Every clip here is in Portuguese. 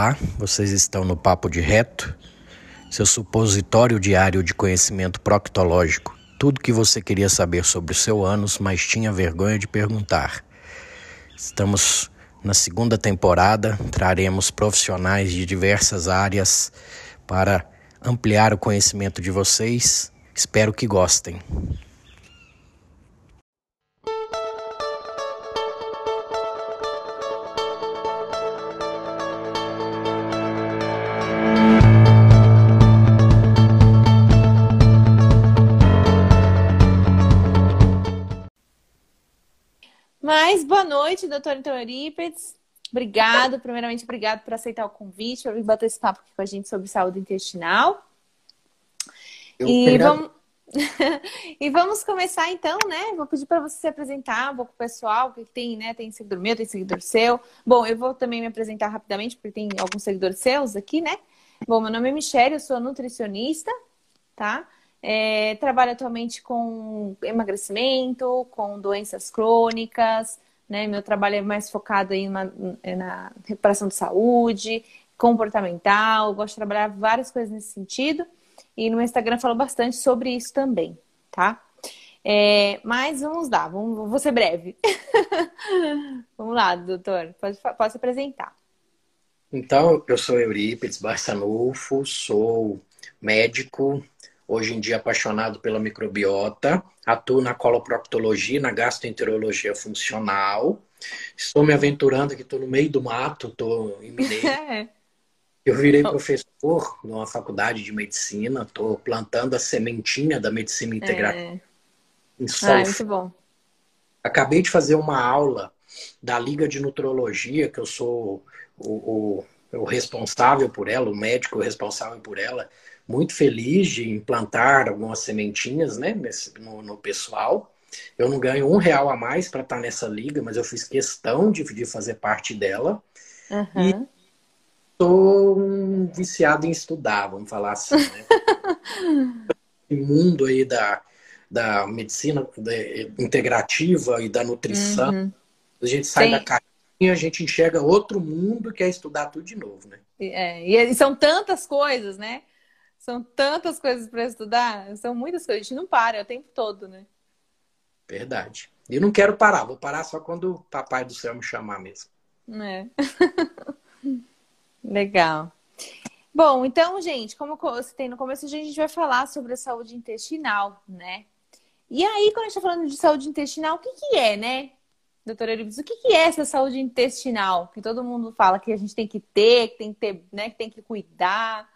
Olá, vocês estão no Papo de Reto, seu supositório diário de conhecimento proctológico. Tudo que você queria saber sobre o seu ânus, mas tinha vergonha de perguntar. Estamos na segunda temporada, traremos profissionais de diversas áreas para ampliar o conhecimento de vocês. Espero que gostem. Mas boa noite, doutor Então Eurípides. Obrigado, primeiramente, obrigado por aceitar o convite, para vir bater esse papo aqui com a gente sobre saúde intestinal. Eu e vamos... e vamos começar então, né? Vou pedir para você se apresentar um pouco pessoal, que tem, né? Tem seguidor meu, tem seguidor seu. Bom, eu vou também me apresentar rapidamente, porque tem alguns seguidores seus aqui, né? Bom, meu nome é Michelle, eu sou nutricionista, tá? É, trabalho atualmente com emagrecimento, com doenças crônicas, né? Meu trabalho é mais focado aí na, na recuperação de saúde, comportamental, gosto de trabalhar várias coisas nesse sentido. E no Instagram falo bastante sobre isso também, tá? É, mas vamos lá, vamos, vou ser breve. vamos lá, doutor, pode, pode se apresentar. Então, eu sou Eurípides Barçanufo, sou médico, hoje em dia apaixonado pela microbiota, atuo na coloproctologia, na gastroenterologia funcional. Estou me aventurando aqui, estou no meio do mato, estou em Mineiro. Eu virei professor numa faculdade de medicina, estou plantando a sementinha da medicina integrativa é. em solo. Ah, muito bom. Acabei de fazer uma aula da Liga de Nutrologia, que eu sou o, o, o responsável por ela, o médico responsável por ela, muito feliz de implantar algumas sementinhas né, nesse, no, no pessoal. Eu não ganho um real a mais para estar tá nessa liga, mas eu fiz questão de, de fazer parte dela. Uhum. E estou um viciado em estudar, vamos falar assim. Né? o mundo aí da, da medicina integrativa e da nutrição. Uhum. A gente sai Sim. da caixinha, a gente enxerga outro mundo que é estudar tudo de novo, né? É, e são tantas coisas, né? São tantas coisas para estudar, são muitas coisas. A gente não para é o tempo todo, né? Verdade. E não quero parar, vou parar só quando o papai do céu me chamar mesmo. É. Legal. Bom, então, gente, como você tem no começo, a gente vai falar sobre a saúde intestinal, né? E aí, quando a gente está falando de saúde intestinal, o que, que é, né? Doutora Euripides, o que, que é essa saúde intestinal? Que todo mundo fala que a gente tem que ter, que tem que ter, né? Que tem que cuidar.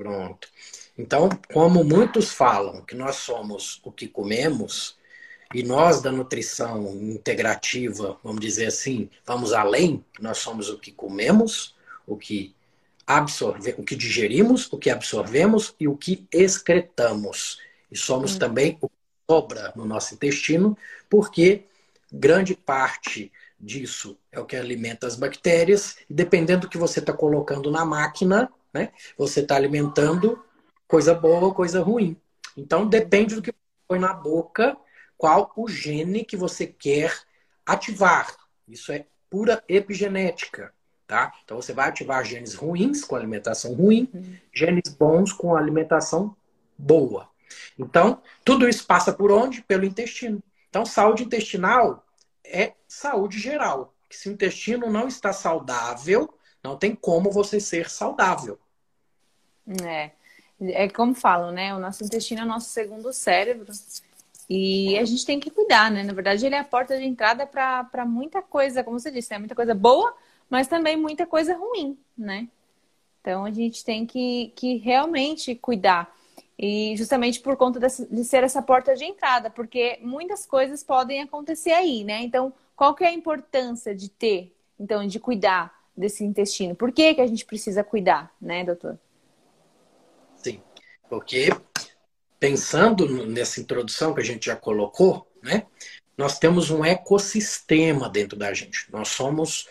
Pronto. Então, como muitos falam que nós somos o que comemos, e nós da nutrição integrativa, vamos dizer assim, vamos além, nós somos o que comemos, o que absorve, o que digerimos, o que absorvemos e o que excretamos. E somos hum. também o que sobra no nosso intestino, porque grande parte disso é o que alimenta as bactérias, e dependendo do que você está colocando na máquina, né? Você está alimentando coisa boa ou coisa ruim. Então depende do que põe na boca, qual o gene que você quer ativar. Isso é pura epigenética. Tá? Então você vai ativar genes ruins com alimentação ruim, uhum. genes bons com alimentação boa. Então, tudo isso passa por onde? Pelo intestino. Então, saúde intestinal é saúde geral. Se o intestino não está saudável, não tem como você ser saudável. É. É como falam, né? O nosso intestino é o nosso segundo cérebro. E a gente tem que cuidar, né? Na verdade, ele é a porta de entrada para muita coisa, como você disse, né? Muita coisa boa, mas também muita coisa ruim, né? Então a gente tem que, que realmente cuidar. E justamente por conta dessa, de ser essa porta de entrada, porque muitas coisas podem acontecer aí, né? Então, qual que é a importância de ter, então, de cuidar? Desse intestino. Por que, que a gente precisa cuidar, né, doutor? Sim, porque pensando nessa introdução que a gente já colocou, né, nós temos um ecossistema dentro da gente. Nós somos.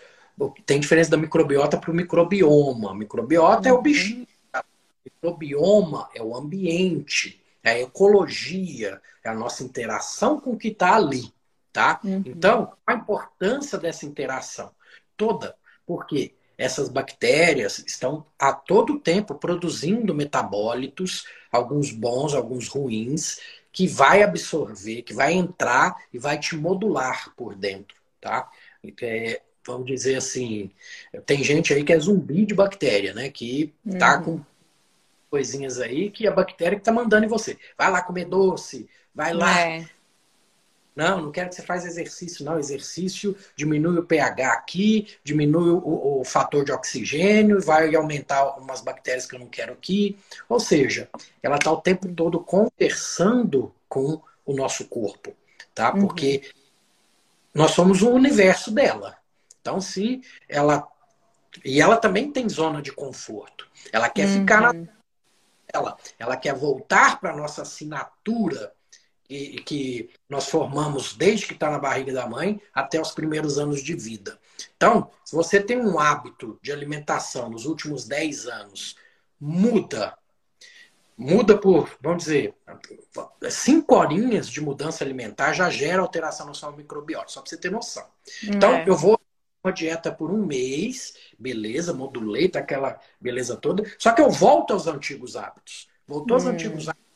Tem diferença da microbiota para o microbioma. Microbiota uhum. é o uhum. bichinho. Tá? Microbioma é o ambiente, é a ecologia, é a nossa interação com o que está ali. Tá? Uhum. Então, a importância dessa interação toda porque essas bactérias estão a todo tempo produzindo metabólitos, alguns bons, alguns ruins, que vai absorver, que vai entrar e vai te modular por dentro, tá? É, vamos dizer assim, tem gente aí que é zumbi de bactéria, né? Que tá uhum. com coisinhas aí que a bactéria que tá mandando em você. Vai lá comer doce, vai lá. É. Não, não quero que você faça exercício, não. Exercício diminui o pH aqui, diminui o, o fator de oxigênio, vai aumentar umas bactérias que eu não quero aqui. Ou seja, ela está o tempo todo conversando com o nosso corpo, tá? Uhum. Porque uhum. nós somos o universo dela. Então, se ela. E ela também tem zona de conforto. Ela quer uhum. ficar na. Ela, ela quer voltar para a nossa assinatura que, que nós formamos desde que está na barriga da mãe até os primeiros anos de vida. Então, se você tem um hábito de alimentação nos últimos 10 anos, muda. Muda por, vamos dizer, cinco horinhas de mudança alimentar já gera alteração no seu microbiota, só para você ter noção. Então, é. eu vou uma dieta por um mês, beleza, modulei, tá aquela beleza toda, só que eu volto aos antigos hábitos. Voltou aos hum. antigos hábitos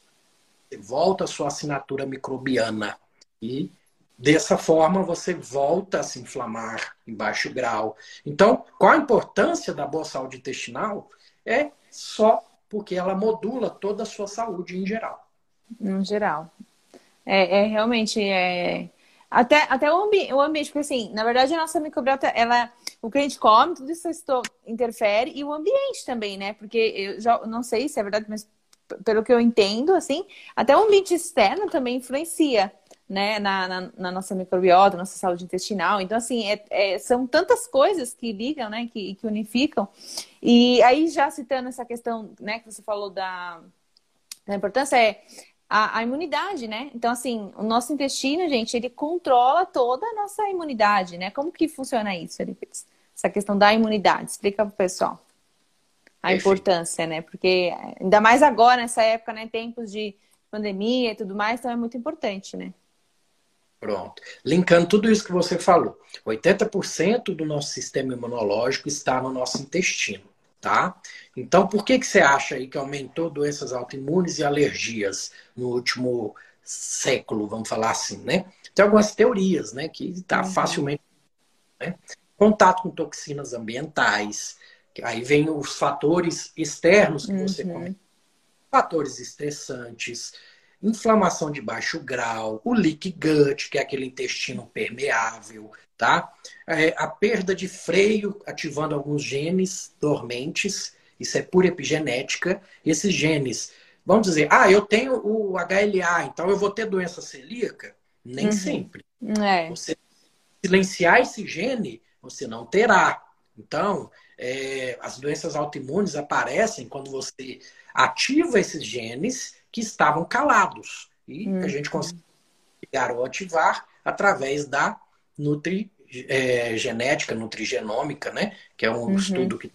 volta a sua assinatura microbiana. E dessa forma você volta a se inflamar em baixo grau. Então, qual a importância da boa saúde intestinal? É só porque ela modula toda a sua saúde em geral. Em geral. É, é realmente é até, até o, ambi o ambiente, porque assim, na verdade a nossa microbiota, ela, o que a gente come, tudo isso interfere e o ambiente também, né? Porque eu já não sei se é verdade, mas pelo que eu entendo, assim, até o ambiente externo também influencia, né, na, na, na nossa microbiota, nossa saúde intestinal. Então, assim, é, é, são tantas coisas que ligam, né, que, que unificam. E aí, já citando essa questão, né, que você falou da, da importância, é a, a, imunidade, né? Então, assim, o nosso intestino, gente, ele controla toda a nossa imunidade, né? Como que funciona isso? Essa questão da imunidade. Explica pro pessoal a importância, né? Porque ainda mais agora, nessa época, né? Tempos de pandemia e tudo mais, então é muito importante, né? Pronto. Linkando tudo isso que você falou. 80% do nosso sistema imunológico está no nosso intestino, tá? Então, por que, que você acha aí que aumentou doenças autoimunes e alergias no último século, vamos falar assim, né? Tem algumas teorias, né? Que está uhum. facilmente... Né? Contato com toxinas ambientais, Aí vem os fatores externos que uhum. você comenta. Fatores estressantes, inflamação de baixo grau, o leak gut, que é aquele intestino permeável, tá? É, a perda de freio ativando alguns genes dormentes, isso é pura epigenética. Esses genes, vamos dizer, ah, eu tenho o HLA, então eu vou ter doença celíaca? Nem uhum. sempre. É. Você silenciar esse gene, você não terá. Então, é, as doenças autoimunes aparecem quando você ativa esses genes que estavam calados. E uhum. a gente consegue ligar ou ativar através da nutrigenética, é, nutrigenômica, né? Que é um uhum. estudo que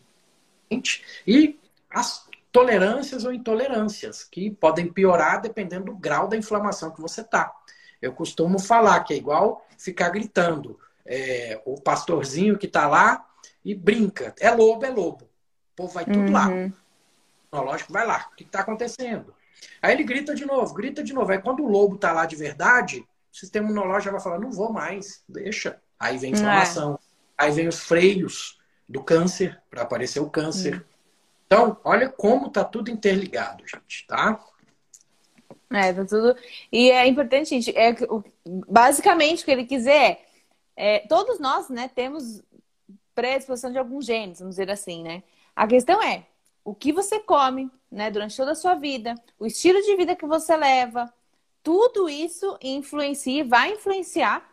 e as tolerâncias ou intolerâncias que podem piorar dependendo do grau da inflamação que você tá. Eu costumo falar que é igual ficar gritando. É, o pastorzinho que está lá e brinca. É lobo, é lobo. O povo vai tudo uhum. lá. Lógico, vai lá. O que está acontecendo? Aí ele grita de novo, grita de novo. Aí quando o lobo está lá de verdade, o sistema imunológico vai falar, não vou mais, deixa. Aí vem inflamação. É. Aí vem os freios do câncer, para aparecer o câncer. Uhum. Então, olha como tá tudo interligado, gente, tá? É, tá tudo. E é importante, gente, é, basicamente o que ele quiser é, é todos nós, né, temos predisposição de alguns genes, vamos dizer assim, né? A questão é o que você come, né, durante toda a sua vida, o estilo de vida que você leva, tudo isso influencia, vai influenciar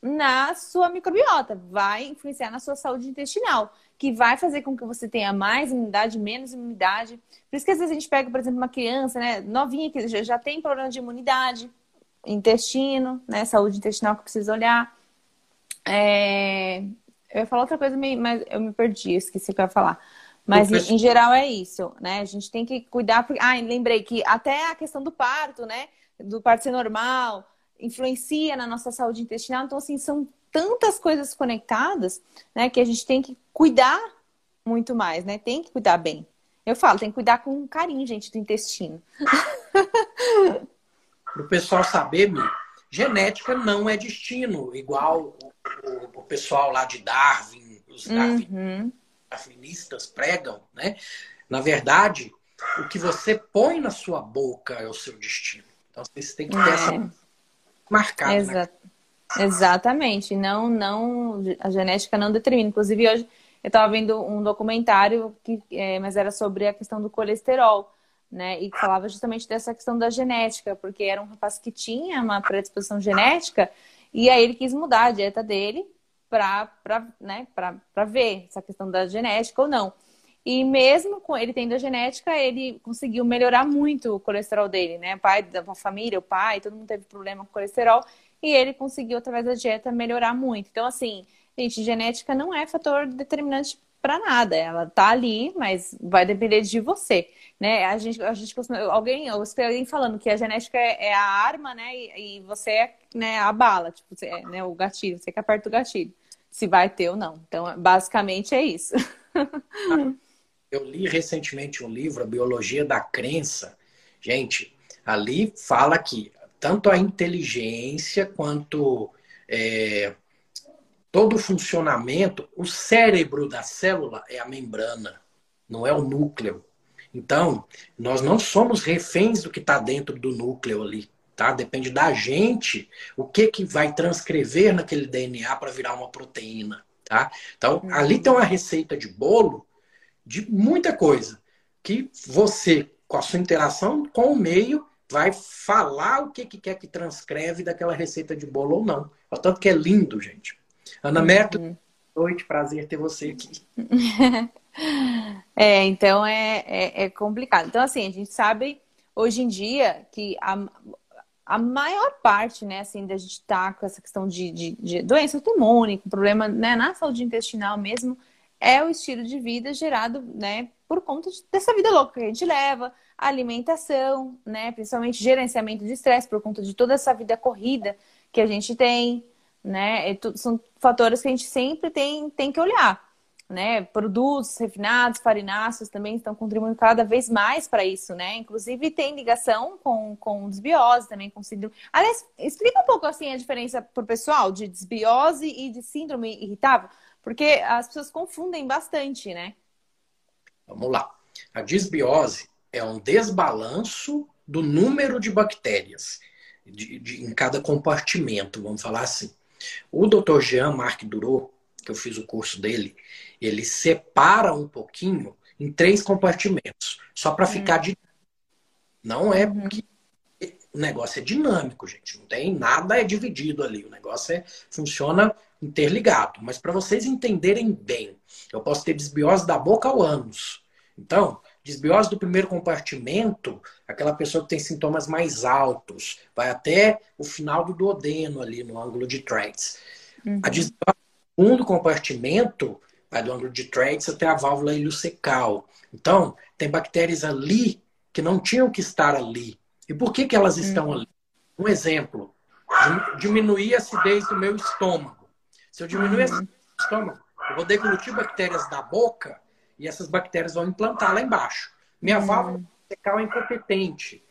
na sua microbiota, vai influenciar na sua saúde intestinal, que vai fazer com que você tenha mais imunidade, menos imunidade. Por isso que às vezes a gente pega, por exemplo, uma criança, né, novinha que já tem problema de imunidade, intestino, né, saúde intestinal que precisa olhar. É, eu ia falar outra coisa, mas eu me perdi, esqueci o que eu ia falar. Mas em, em geral é isso, né? A gente tem que cuidar. Porque... Ah, lembrei que até a questão do parto, né? Do parto ser normal, influencia na nossa saúde intestinal. Então, assim, são tantas coisas conectadas, né? Que a gente tem que cuidar muito mais, né? Tem que cuidar bem. Eu falo, tem que cuidar com carinho, gente, do intestino. Para o pessoal saber, Mi, genética não é destino, igual o, o, pessoal lá de Darwin, os uhum. darwinistas pregam, né? Na verdade, o que você põe na sua boca é o seu destino. Então vocês têm que ter é. essa marcada. Exa né? Exatamente. Não, não, a genética não determina. Inclusive, hoje eu estava vendo um documentário que, é, mas era sobre a questão do colesterol, né? E falava justamente dessa questão da genética, porque era um rapaz que tinha uma predisposição genética e aí ele quis mudar a dieta dele para né, ver essa questão da genética ou não. E mesmo com ele tendo a genética, ele conseguiu melhorar muito o colesterol dele, né? O pai da família, o pai, todo mundo teve problema com colesterol. E ele conseguiu, através da dieta, melhorar muito. Então, assim, gente, genética não é fator determinante para nada. Ela tá ali, mas vai depender de você, né? A gente, a gente costuma, alguém, eu escutei alguém falando que a genética é, é a arma, né? E, e, você é né, a bala, tipo, você é, né, o gatilho, você que aperta o gatilho, se vai ter ou não. Então, basicamente é isso. Eu li recentemente um livro, A Biologia da Crença. Gente, ali fala que tanto a inteligência quanto é, todo o funcionamento, o cérebro da célula é a membrana, não é o núcleo. Então, nós não somos reféns do que está dentro do núcleo ali, tá? Depende da gente o que, que vai transcrever naquele DNA para virar uma proteína, tá? Então, ali tem uma receita de bolo de muita coisa que você, com a sua interação com o meio, vai falar o que, que quer que transcreve daquela receita de bolo ou não. Portanto, que é lindo, gente. Ana Merto, uhum. noite, prazer ter você aqui. é, então é, é, é, complicado. Então, assim, a gente sabe hoje em dia que a, a maior parte, né, assim, da gente tá com essa questão de, de, de doença autoimune, com problema né, na saúde intestinal mesmo, é o estilo de vida gerado, né, por conta de, dessa vida louca que a gente leva, alimentação, né? Principalmente gerenciamento de estresse por conta de toda essa vida corrida que a gente tem, né? são fatores que a gente sempre tem, tem que olhar, né? Produtos refinados, farináceos também estão contribuindo cada vez mais para isso, né? Inclusive tem ligação com, com desbiose também, com síndrome. Aliás, explica um pouco assim a diferença para o pessoal de desbiose e de síndrome irritável, porque as pessoas confundem bastante, né? Vamos lá. A desbiose é um desbalanço do número de bactérias de, de, em cada compartimento, vamos falar assim. O Dr. Jean-Marc Durot, que eu fiz o curso dele, ele separa um pouquinho em três compartimentos, só para ficar hum. de. Não é uhum. que o negócio é dinâmico, gente. Não tem nada é dividido ali. O negócio é funciona interligado. Mas para vocês entenderem bem, eu posso ter desbiose da boca ao ânus. Então, Desbiose do primeiro compartimento, aquela pessoa que tem sintomas mais altos, vai até o final do duodeno ali no ângulo de Treitz. Uhum. A desbiose do segundo compartimento vai do ângulo de Treitz até a válvula ileocecal. Então, tem bactérias ali que não tinham que estar ali. E por que, que elas uhum. estão ali? Um exemplo, diminuir a acidez do meu estômago. Se eu diminuir a acidez do estômago, eu vou deglutir bactérias da boca e essas bactérias vão implantar lá embaixo. Minha uhum. válvula fecal é incompetente.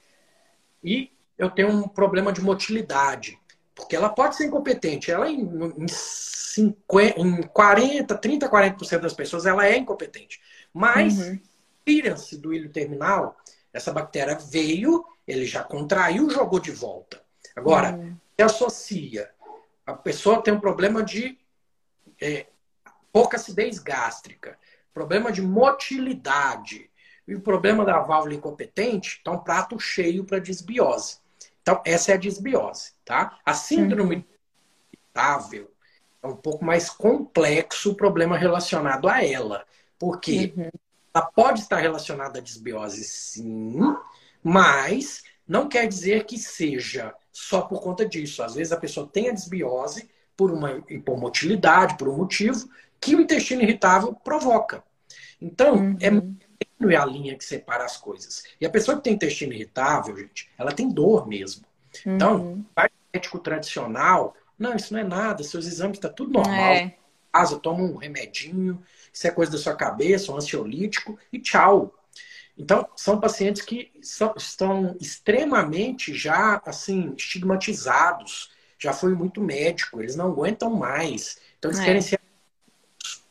E eu tenho um problema de motilidade. Porque ela pode ser incompetente. Ela em, em, 50, em 40, 30, 40% das pessoas, ela é incompetente. Mas, uhum. tira-se do ilho terminal, essa bactéria veio, ele já contraiu, jogou de volta. Agora, uhum. se associa, a pessoa tem um problema de é, pouca acidez gástrica problema de motilidade e o problema da válvula incompetente, está um prato cheio para desbiose. Então, essa é a desbiose, tá? A síndrome irritável é um pouco mais complexo o problema relacionado a ela. Porque uhum. ela pode estar relacionada à desbiose, sim, mas não quer dizer que seja só por conta disso. Às vezes a pessoa tem a desbiose por uma hipomotilidade, por um motivo, que o intestino irritável provoca. Então, uhum. é a linha que separa as coisas. E a pessoa que tem intestino irritável, gente, ela tem dor mesmo. Então, uhum. Então, vai médico tradicional, não, isso não é nada, seus exames estão tá tudo normal. É. casa, toma um remedinho, isso é coisa da sua cabeça, um ansiolítico e tchau. Então, são pacientes que são, estão extremamente já, assim, estigmatizados. Já foi muito médico, eles não aguentam mais. Então, eles é. querem ser...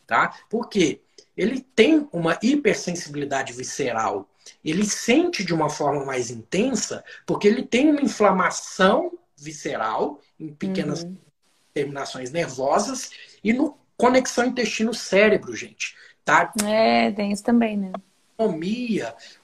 Tá? Por quê? Ele tem uma hipersensibilidade visceral. Ele sente de uma forma mais intensa porque ele tem uma inflamação visceral em pequenas uhum. terminações nervosas e no conexão intestino-cérebro, gente. Tá? É, tem isso também, né?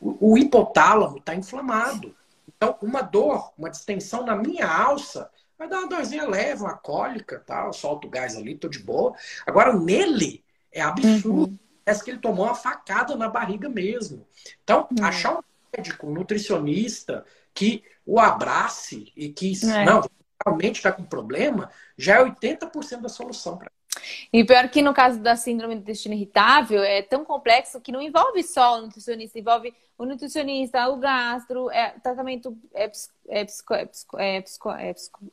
o, o hipotálamo está inflamado. Então, uma dor, uma distensão na minha alça, vai dar uma dorzinha leve, uma cólica, tá? Eu solto o gás ali, tô de boa. Agora, nele, é absurdo. Uhum. Parece que ele tomou uma facada na barriga mesmo. Então, uhum. achar um médico, um nutricionista que o abrace e que, é. não, realmente está com problema, já é 80% da solução para e pior que no caso da síndrome do intestino irritável, é tão complexo que não envolve só o nutricionista, envolve o nutricionista, o gastro, é, tratamento é, é, psico, é, psico, é, psico, é psico,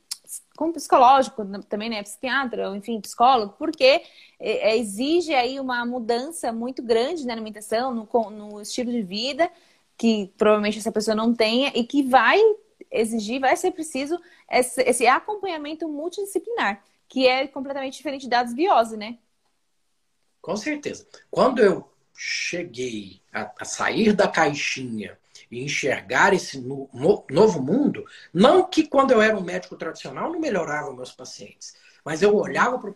com psicológico também, né? Psiquiatra, enfim, psicólogo, porque é, é, exige aí uma mudança muito grande na alimentação, no, no estilo de vida, que provavelmente essa pessoa não tenha, e que vai exigir, vai ser preciso esse, esse acompanhamento multidisciplinar que é completamente diferente da desbiose, né? Com certeza. Quando eu cheguei a, a sair da caixinha e enxergar esse no, no, novo mundo, não que quando eu era um médico tradicional não melhorava meus pacientes, mas eu olhava para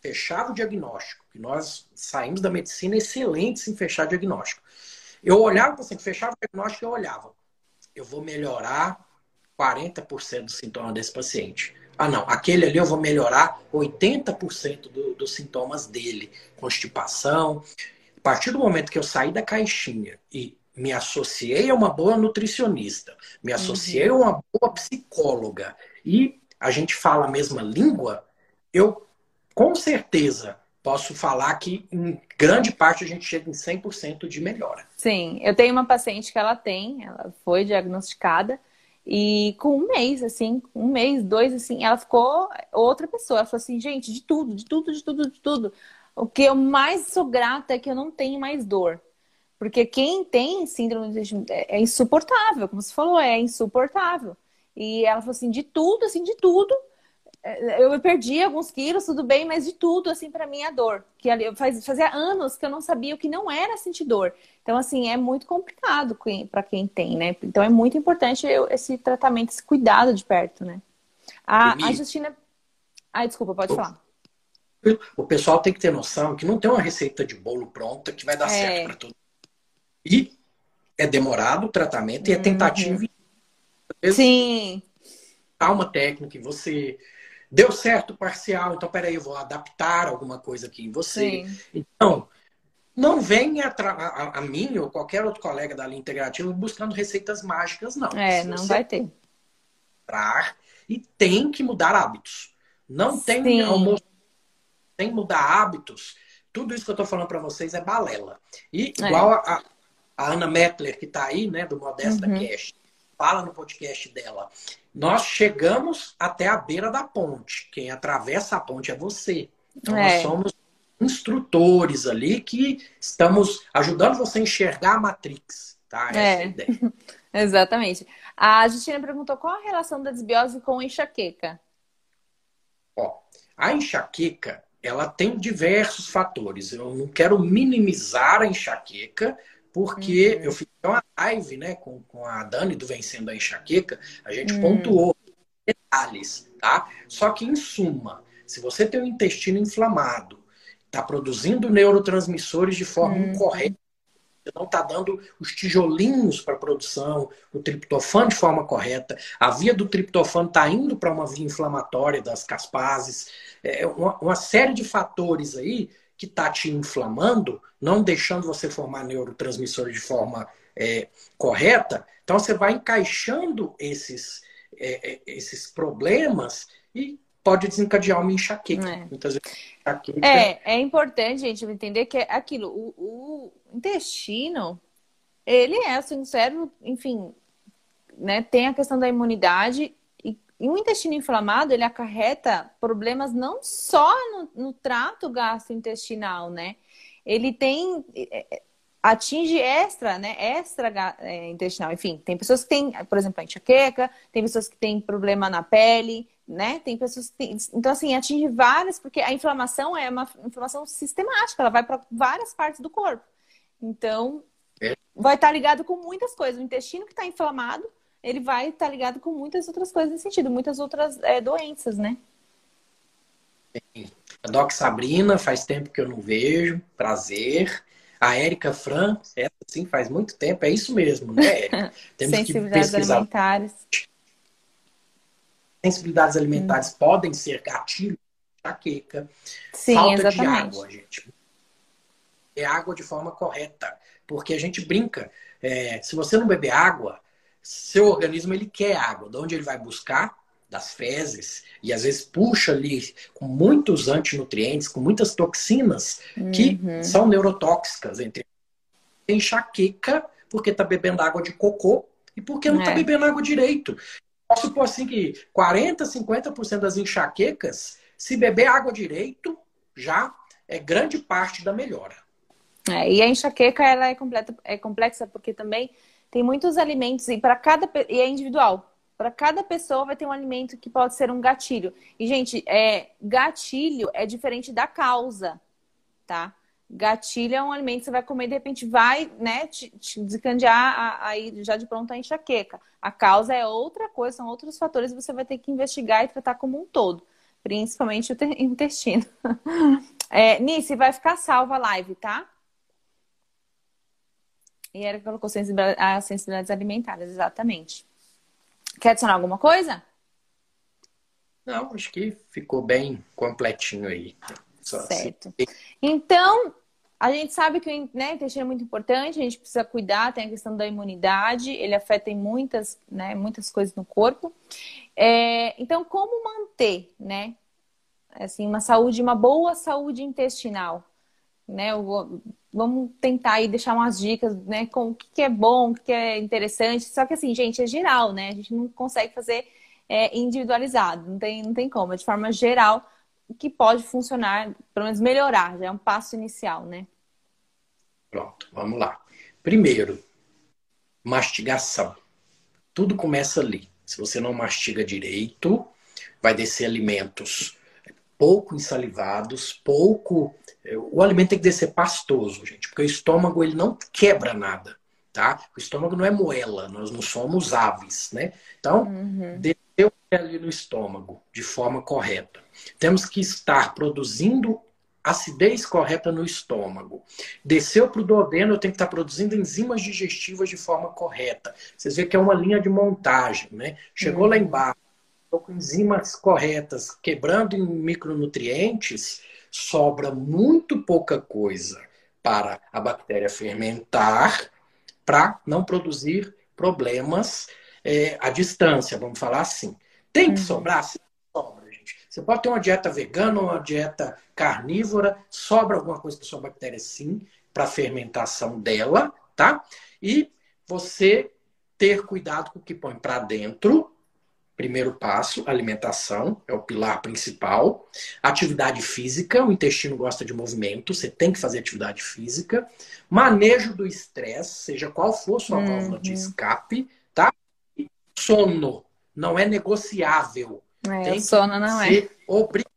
fechava o diagnóstico, que nós saímos da medicina excelentes em fechar diagnóstico. Eu olhava para o paciente, fechava o diagnóstico eu olhava. Eu vou melhorar 40% dos sintomas desse paciente. Ah, não, aquele ali eu vou melhorar 80% do, dos sintomas dele. Constipação. A partir do momento que eu saí da caixinha e me associei a uma boa nutricionista, me associei uhum. a uma boa psicóloga e a gente fala a mesma língua, eu com certeza posso falar que em grande parte a gente chega em 100% de melhora. Sim, eu tenho uma paciente que ela tem, ela foi diagnosticada e com um mês, assim, um mês, dois, assim, ela ficou outra pessoa. Ela falou assim, gente, de tudo, de tudo, de tudo, de tudo. O que eu mais sou grata é que eu não tenho mais dor. Porque quem tem síndrome de é insuportável, como você falou, é insuportável. E ela falou assim, de tudo, assim, de tudo, eu perdi alguns quilos, tudo bem, mas de tudo, assim, para mim é dor. Que faz, fazia anos que eu não sabia o que não era sentir dor. Então, assim, é muito complicado para quem tem, né? Então, é muito importante esse tratamento, esse cuidado de perto, né? A, a Justina. Ai, desculpa, pode falar. O pessoal tem que ter noção que não tem uma receita de bolo pronta que vai dar é. certo para todo E é demorado o tratamento e é tentativa. Uhum. Sim. Há uma técnica em você Deu certo parcial, então peraí, eu vou adaptar alguma coisa aqui em você. Sim. Então, não venha a, a, a, mim ou qualquer outro colega da linha integrativa buscando receitas mágicas, não. É, não vai ter. E tem que mudar hábitos. Não tem Sim. almoço, tem que mudar hábitos. Tudo isso que eu estou falando para vocês é balela. E é. igual a, a, Ana Mettler, que está aí, né, do Modesta uhum. Cash, fala no podcast dela. Nós chegamos até a beira da ponte. Quem atravessa a ponte é você. Então, é. nós somos instrutores ali que estamos ajudando você a enxergar a Matrix. Tá? Essa é. é a ideia. Exatamente. A Justina perguntou qual a relação da desbiose com a enxaqueca. Ó, a enxaqueca, ela tem diversos fatores. Eu não quero minimizar a enxaqueca, porque uhum. eu fiz uma live né, com, com a Dani do Vencendo a Enxaqueca, a gente uhum. pontuou detalhes, tá? Só que, em suma, se você tem o intestino inflamado, está produzindo neurotransmissores de forma uhum. incorreta, não está dando os tijolinhos para a produção, o triptofano de forma correta, a via do triptofano está indo para uma via inflamatória das caspases, é uma, uma série de fatores aí que está te inflamando, não deixando você formar neurotransmissores de forma é, correta, então você vai encaixando esses, é, é, esses problemas e pode desencadear uma enxaqueca. É. Muitas vezes, enxaqueca... É, é importante, gente, entender que é aquilo, o, o intestino, ele é assim, o cérebro, enfim, né, tem a questão da imunidade e o intestino inflamado, ele acarreta problemas não só no, no trato gastrointestinal, né? Ele tem é, é, atinge extra, né? Extra é, intestinal. Enfim, tem pessoas que têm, por exemplo, a enxaqueca, tem pessoas que têm problema na pele, né? Tem pessoas que têm... Então, assim, atinge várias, porque a inflamação é uma inflamação sistemática, ela vai para várias partes do corpo. Então, é. vai estar ligado com muitas coisas. O intestino que está inflamado, ele vai estar ligado com muitas outras coisas nesse sentido, muitas outras é, doenças, né? Sim. A Doc Sabrina, faz tempo que eu não vejo, prazer. A Érica Fran, essa sim, faz muito tempo, é isso mesmo, né? Temos Sensibilidades que pesquisar. alimentares. Sensibilidades alimentares hum. podem ser gatilho, enxaqueca, sim, falta exatamente. de água, gente. É água de forma correta, porque a gente brinca. É, se você não beber água, seu organismo ele quer água. De onde ele vai buscar? das fezes e às vezes puxa ali com muitos antinutrientes, com muitas toxinas que uhum. são neurotóxicas entre enxaqueca porque está bebendo água de cocô e porque não está é. bebendo água direito. Posso supor assim que 40, 50% das enxaquecas, se beber água direito, já é grande parte da melhora. É, e a enxaqueca ela é, completa, é complexa porque também tem muitos alimentos e para cada e é individual para cada pessoa vai ter um alimento que pode ser um gatilho. E, gente, é, gatilho é diferente da causa, tá? Gatilho é um alimento que você vai comer de repente vai, né, te, te aí já de pronto a enxaqueca. A causa é outra coisa, são outros fatores que você vai ter que investigar e tratar como um todo, principalmente o intestino. é, Nice, vai ficar salva a live, tá? E era que colocou as sensibilidades alimentares, exatamente. Quer adicionar alguma coisa? Não, acho que ficou bem completinho aí. Só certo. Assim. Então, a gente sabe que o né, intestino é muito importante, a gente precisa cuidar, tem a questão da imunidade, ele afeta em muitas, né, muitas coisas no corpo. É, então, como manter, né, assim, uma saúde, uma boa saúde intestinal? Né, vou, vamos tentar aí deixar umas dicas, né, com o que é bom, o que é interessante. Só que assim, gente, é geral, né? A gente não consegue fazer é, individualizado, não tem, não tem como. É de forma geral que pode funcionar, pelo menos melhorar, já é um passo inicial, né? Pronto, vamos lá. Primeiro, mastigação. Tudo começa ali. Se você não mastiga direito, vai descer alimentos pouco ensalivados, pouco. O alimento tem que descer pastoso, gente, porque o estômago ele não quebra nada, tá? O estômago não é moela, nós não somos aves, né? Então, uhum. desceu ali no estômago de forma correta. Temos que estar produzindo acidez correta no estômago. Desceu para o duodeno, eu tenho que estar produzindo enzimas digestivas de forma correta. Vocês veem que é uma linha de montagem, né? Chegou uhum. lá embaixo, com enzimas corretas, quebrando em micronutrientes, sobra muito pouca coisa para a bactéria fermentar, para não produzir problemas é, à distância, vamos falar assim. Tem que uhum. sobrar? Sim, sobra, gente. Você pode ter uma dieta vegana, uma dieta carnívora, sobra alguma coisa para sua bactéria sim, para a fermentação dela, tá? E você ter cuidado com o que põe para dentro, Primeiro passo, alimentação, é o pilar principal. Atividade física, o intestino gosta de movimento, você tem que fazer atividade física. Manejo do estresse, seja qual for sua uhum. válvula de escape, tá? E sono, não é negociável. É, tem sono não é. Obrigado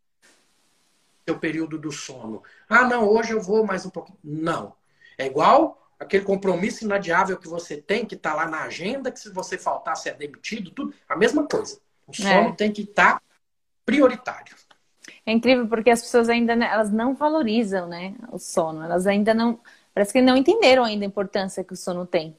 seu período do sono. Ah, não, hoje eu vou mais um pouquinho. Não. É igual aquele compromisso inadiável que você tem, que está lá na agenda, que se você faltar, você é demitido, tudo, a mesma coisa. O sono é. tem que estar tá prioritário. É incrível porque as pessoas ainda elas não valorizam, né, o sono. Elas ainda não, parece que não entenderam ainda a importância que o sono tem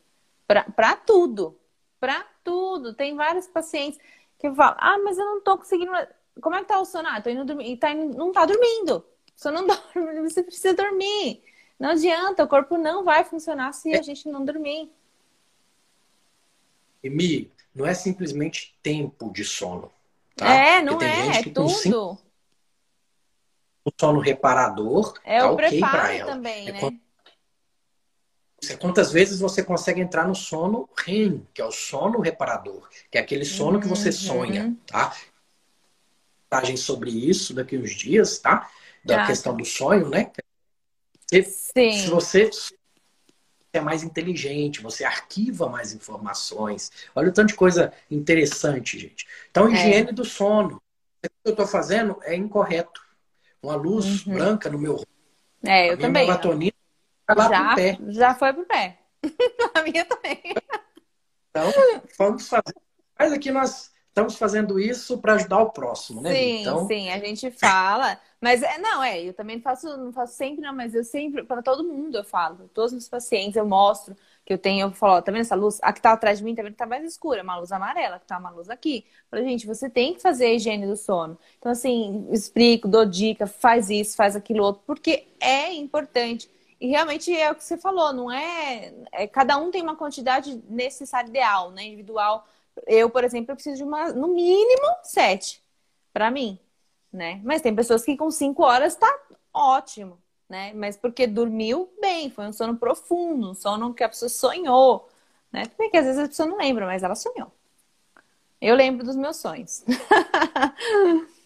para tudo, para tudo. Tem vários pacientes que falam: "Ah, mas eu não estou conseguindo. Como é que tá o sono? Ah, tô indo dormir e tá indo... não tá dormindo. Você não dorme, você precisa dormir. Não adianta, o corpo não vai funcionar se a gente não dormir. Emi, não é simplesmente tempo de sono. Tá? É, não é, é tudo. O sono reparador é tá o okay preparo também, é né? Quantas vezes você consegue entrar no sono REM, que é o sono reparador, que é aquele sono uhum. que você uhum. sonha, tá? sobre isso daqui uns dias, tá? Da tá. questão do sonho, né? Se, Sim. se você é mais inteligente, você arquiva mais informações. Olha o tanto de coisa interessante, gente. Então, é. higiene é. do sono. O que eu estou fazendo é incorreto. Uma luz uhum. branca no meu É, eu também. Melatonina lá já, pro pé. Já foi pro pé. A minha também. Então, vamos fazer. Mas aqui nós estamos fazendo isso para ajudar o próximo, né? Sim, então... sim, a gente fala. Mas é, não, é, eu também faço, não faço sempre, não, mas eu sempre, para todo mundo eu falo, todos os meus pacientes, eu mostro que eu tenho, eu falo, ó, tá vendo essa luz? A que tá atrás de mim, tá vendo tá mais escura, uma luz amarela, que tá uma luz aqui. falei, gente, você tem que fazer a higiene do sono. Então, assim, explico, dou dica, faz isso, faz aquilo outro, porque é importante. E realmente é o que você falou, não é, é cada um tem uma quantidade necessária ideal, né, individual. Eu, por exemplo, eu preciso de uma, no mínimo, sete para mim né? Mas tem pessoas que com cinco horas tá ótimo, né? Mas porque dormiu bem, foi um sono profundo, um sono que a pessoa sonhou, né? Porque às vezes a pessoa não lembra, mas ela sonhou. Eu lembro dos meus sonhos.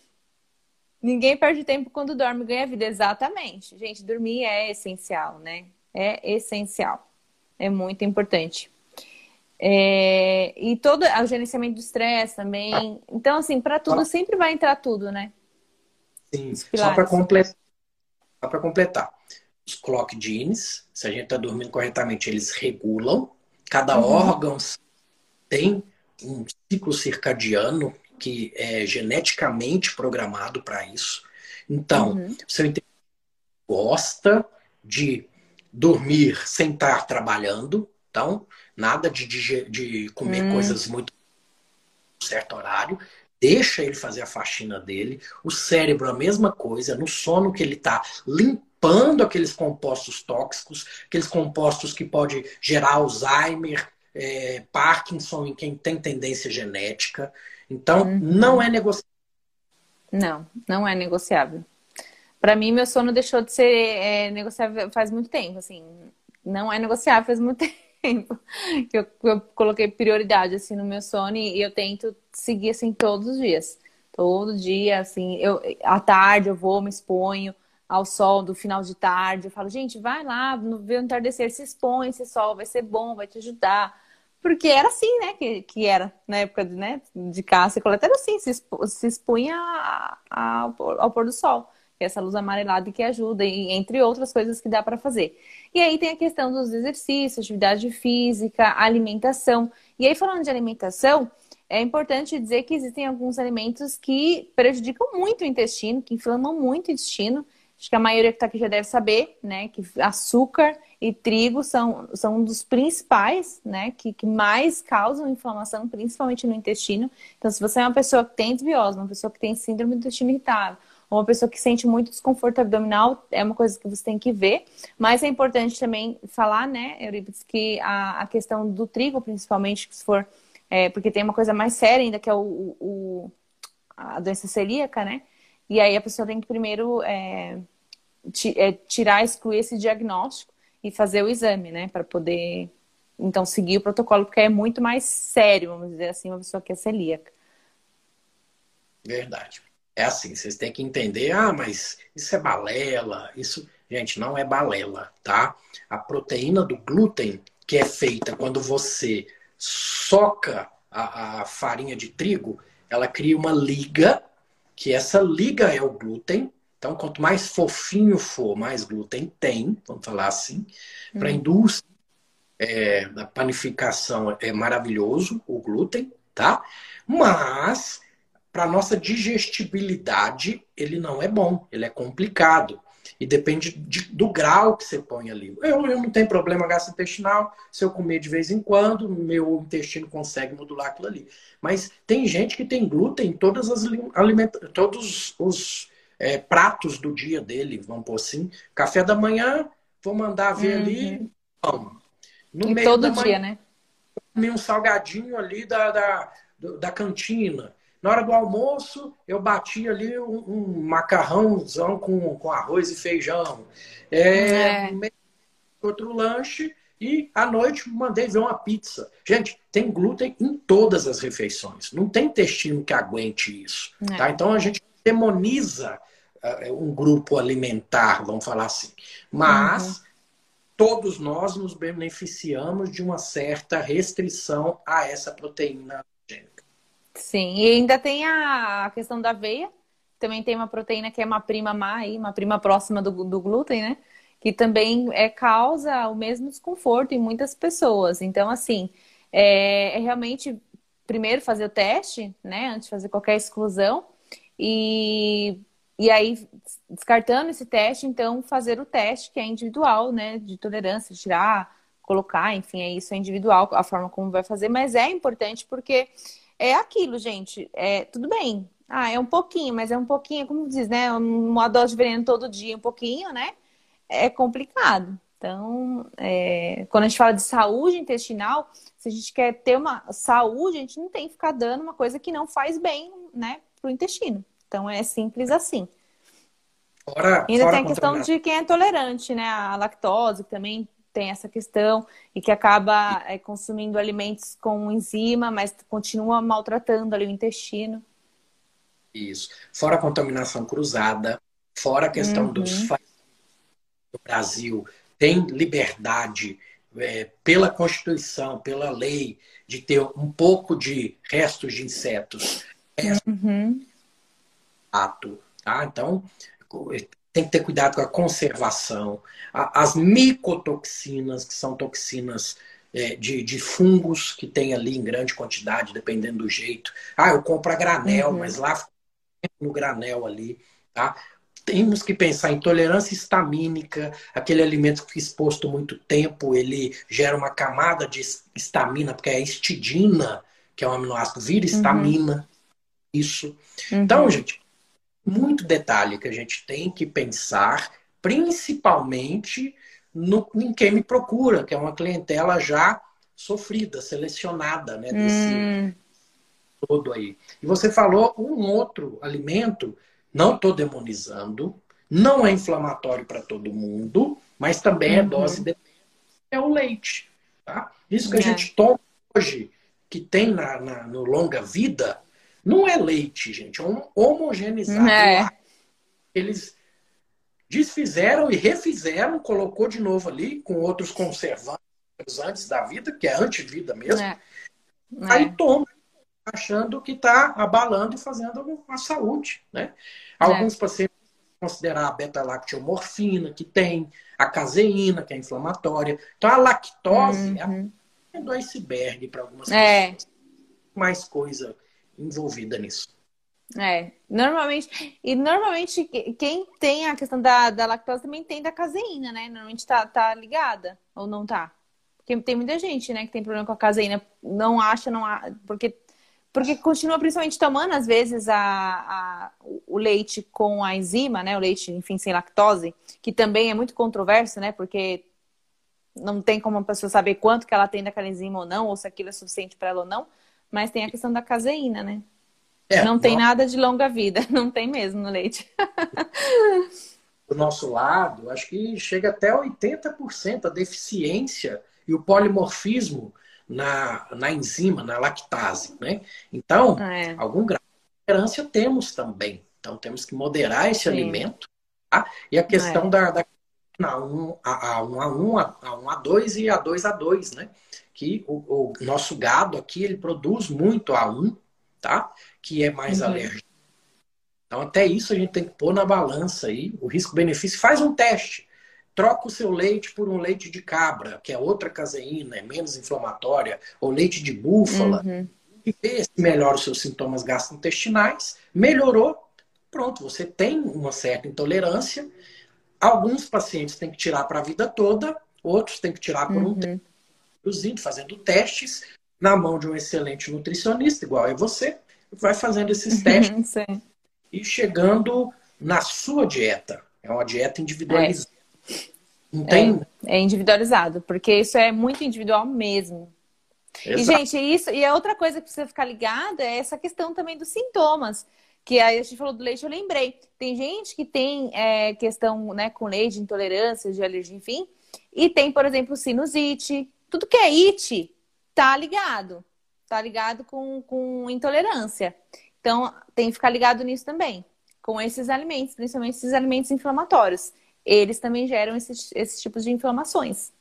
Ninguém perde tempo quando dorme, ganha vida. Exatamente. Gente, dormir é essencial, né? É essencial. É muito importante. É... E todo o gerenciamento do estresse também. Então, assim, para tudo sempre vai entrar tudo, né? Sim, só para completar, só para completar. Os clock genes, se a gente está dormindo corretamente, eles regulam. Cada uhum. órgão tem um ciclo circadiano que é geneticamente programado para isso. Então, uhum. seu gosta de dormir sem estar trabalhando, então nada de, de, de comer uhum. coisas muito certo horário deixa ele fazer a faxina dele. O cérebro, a mesma coisa, no sono que ele está limpando aqueles compostos tóxicos, aqueles compostos que podem gerar Alzheimer, é, Parkinson em quem tem tendência genética. Então, uhum. não é negociável. Não, não é negociável. Para mim, meu sono deixou de ser é, negociável faz muito tempo. Assim, não é negociável faz muito tempo tempo que eu, eu, coloquei prioridade assim no meu sono e eu tento seguir assim todos os dias. Todo dia, assim, eu à tarde eu vou, me exponho ao sol do final de tarde. Eu falo, gente, vai lá, no ver o entardecer, se expõe esse sol, vai ser bom, vai te ajudar. Porque era assim, né, que, que era na época de, né, de caça e coleta, era assim, se, expo, se expunha a, a, ao pôr do sol que é essa luz amarelada que ajuda, e entre outras coisas que dá para fazer. E aí tem a questão dos exercícios, atividade física, alimentação. E aí, falando de alimentação, é importante dizer que existem alguns alimentos que prejudicam muito o intestino, que inflamam muito o intestino. Acho que a maioria que está aqui já deve saber, né? Que açúcar e trigo são, são um dos principais, né? Que, que mais causam inflamação, principalmente no intestino. Então, se você é uma pessoa que tem desbiose, uma pessoa que tem síndrome do intestino irritável, uma pessoa que sente muito desconforto abdominal é uma coisa que você tem que ver. Mas é importante também falar, né, Eurípides, que a, a questão do trigo, principalmente, se for. É, porque tem uma coisa mais séria ainda, que é o, o a doença celíaca, né? E aí a pessoa tem que primeiro é, é, tirar, excluir esse diagnóstico e fazer o exame, né? Para poder, então, seguir o protocolo, porque é muito mais sério, vamos dizer assim, uma pessoa que é celíaca. Verdade. É assim, vocês têm que entender, ah, mas isso é balela, isso, gente, não é balela, tá? A proteína do glúten, que é feita quando você soca a, a farinha de trigo, ela cria uma liga, que essa liga é o glúten. Então, quanto mais fofinho for, mais glúten tem, vamos falar assim. Para a hum. indústria é, da panificação é maravilhoso o glúten, tá? Mas para nossa digestibilidade, ele não é bom, ele é complicado. E depende de, do grau que você põe ali. Eu, eu não tenho problema gastrointestinal, se eu comer de vez em quando, meu intestino consegue modular aquilo ali. Mas tem gente que tem glúten em todas as alimenta todos os é, pratos do dia dele, vamos pôr assim. Café da manhã, vou mandar ver uhum. ali. Bom, no e meio todo dia, manhã, né? Comi um salgadinho ali da, da, da cantina. Na hora do almoço, eu bati ali um, um macarrãozão com, com arroz e feijão. É, é. Outro lanche, e à noite mandei ver uma pizza. Gente, tem glúten em todas as refeições. Não tem intestino que aguente isso. É. Tá? Então a gente demoniza uh, um grupo alimentar, vamos falar assim. Mas uhum. todos nós nos beneficiamos de uma certa restrição a essa proteína Sim, e ainda tem a questão da aveia, também tem uma proteína que é uma prima má, aí, uma prima próxima do, do glúten, né? Que também é, causa o mesmo desconforto em muitas pessoas. Então, assim, é, é realmente primeiro fazer o teste, né? Antes de fazer qualquer exclusão. E, e aí, descartando esse teste, então, fazer o teste que é individual, né? De tolerância, tirar, colocar, enfim, é isso é individual, a forma como vai fazer, mas é importante porque é aquilo, gente. É, tudo bem. Ah, é um pouquinho, mas é um pouquinho, como diz, né? Uma dose de veneno todo dia, um pouquinho, né? É complicado. Então, é, quando a gente fala de saúde intestinal, se a gente quer ter uma saúde, a gente não tem que ficar dando uma coisa que não faz bem, né, pro intestino. Então, é simples assim. Fora, Ainda fora tem a questão de quem é tolerante, né? A lactose também tem essa questão e que acaba é, consumindo alimentos com enzima, mas continua maltratando ali o intestino. Isso. Fora a contaminação cruzada, fora a questão uhum. dos do Brasil tem liberdade é, pela Constituição, pela lei, de ter um pouco de restos de insetos. Uhum. Ato, tá? Então, tem que ter cuidado com a conservação. As micotoxinas, que são toxinas é, de, de fungos que tem ali em grande quantidade, dependendo do jeito. Ah, eu compro a granel, uhum. mas lá no granel ali, tá? Temos que pensar em tolerância histamínica, aquele alimento que exposto muito tempo, ele gera uma camada de estamina, porque é a histidina, que é um aminoácido, vira estamina. Uhum. Isso. Uhum. Então, gente, muito detalhe que a gente tem que pensar, principalmente no, em quem me procura, que é uma clientela já sofrida, selecionada, né? Desse hum. todo aí. E você falou um outro alimento, não estou demonizando, não é inflamatório para todo mundo, mas também é uhum. é dose de é o leite. Tá? Isso que a é. gente toma hoje, que tem na, na, no longa vida, não é leite, gente, é um homogeneizado. É. Eles desfizeram e refizeram, colocou de novo ali com outros conservantes antes da vida, que é antivida mesmo. É. Aí é. toma, achando que está abalando e fazendo a saúde, né? Alguns é. pacientes considerar a beta-lacteomorfina, que tem a caseína, que é inflamatória. Então, a lactose é uhum. é do iceberg para algumas é. pessoas. Mais coisa envolvida nisso. É, normalmente, e normalmente quem tem a questão da, da lactose também tem da caseína, né? Normalmente tá, tá ligada, ou não tá? Porque tem muita gente, né, que tem problema com a caseína, não acha, não acha, porque, porque continua principalmente tomando, às vezes, a, a, o leite com a enzima, né, o leite, enfim, sem lactose, que também é muito controverso, né, porque não tem como a pessoa saber quanto que ela tem daquela enzima ou não, ou se aquilo é suficiente para ela ou não, mas tem a questão da caseína, né? É, não tem nada de longa vida, não tem mesmo no leite. Do nosso lado, acho que chega até 80% a deficiência e o polimorfismo na, na enzima, na lactase, né? Então, é. algum grau de tolerância temos também. Então, temos que moderar esse Sim. alimento. Tá? E a questão é. da, da A1, A1, A1, A2 e A2, A2, né? Que o, o, nosso gado aqui ele produz muito A1, tá? Que é mais uhum. alérgico. Então até isso a gente tem que pôr na balança aí, o risco-benefício. Faz um teste. Troca o seu leite por um leite de cabra, que é outra caseína, é menos inflamatória, ou leite de búfala, uhum. e vê se melhora os seus sintomas gastrointestinais. Melhorou, pronto, você tem uma certa intolerância. Alguns pacientes têm que tirar para a vida toda, outros têm que tirar por uhum. um tempo produzindo, fazendo testes na mão de um excelente nutricionista, igual é você, vai fazendo esses testes e chegando na sua dieta. É uma dieta individualizada. É. Não tem... É, é individualizado, porque isso é muito individual mesmo. Exato. E, gente, isso, e a outra coisa que precisa ficar ligada é essa questão também dos sintomas. Que aí a gente falou do leite, eu lembrei. Tem gente que tem é, questão né, com leite, de intolerância, de alergia, enfim, E tem, por exemplo, sinusite. Tudo que é it tá ligado. Tá ligado com, com intolerância. Então, tem que ficar ligado nisso também. Com esses alimentos, principalmente esses alimentos inflamatórios. Eles também geram esses, esses tipos de inflamações.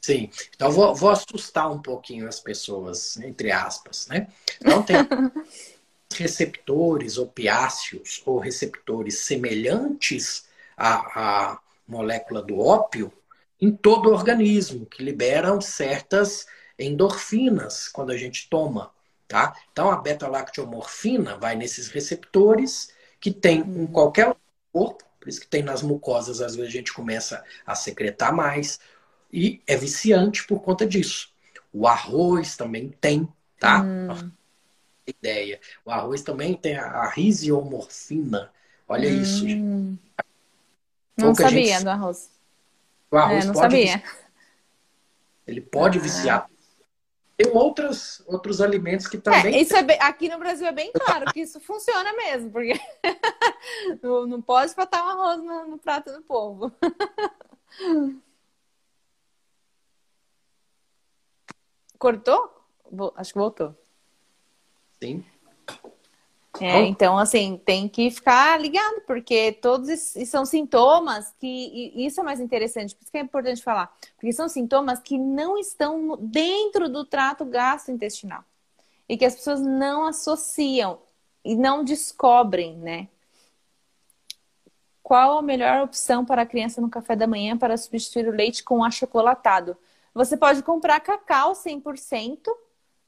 Sim, então vou, vou assustar um pouquinho as pessoas, entre aspas, né? Então tem receptores opiáceos ou receptores semelhantes à, à molécula do ópio em todo o organismo, que liberam certas endorfinas quando a gente toma, tá? Então a beta-lactomorfina vai nesses receptores que tem em uhum. qualquer corpo, por isso que tem nas mucosas, às vezes a gente começa a secretar mais, e é viciante por conta disso. O arroz também tem, tá? Hum. Ideia. O arroz também tem a risiomorfina. Olha hum. isso, gente. Não Pouca sabia gente... do arroz. O arroz é, não pode sabia. Ele pode ah. viciar. Tem outros, outros alimentos que também. É, isso é bem... aqui no Brasil é bem claro que isso funciona mesmo, porque não, não pode faltar um arroz no, no prato do povo. Cortou? Acho que voltou. Sim. É, então, assim, tem que ficar ligado, porque todos esses são sintomas que. isso é mais interessante, por isso que é importante falar. Porque são sintomas que não estão dentro do trato gastrointestinal. E que as pessoas não associam e não descobrem, né? Qual a melhor opção para a criança no café da manhã para substituir o leite com achocolatado? Você pode comprar cacau 100%,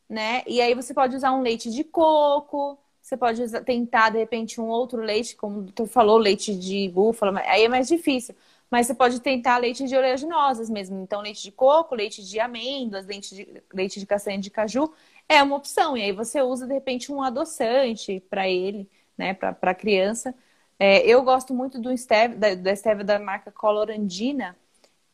né? E aí você pode usar um leite de coco, você pode usar, tentar, de repente, um outro leite, como tu falou, leite de búfala, aí é mais difícil. Mas você pode tentar leite de oleaginosas mesmo. Então, leite de coco, leite de amêndoas, leite de, leite de castanha de caju é uma opção. E aí você usa, de repente, um adoçante para ele, né, para a criança. É, eu gosto muito do stevia, da, da da marca Colorandina.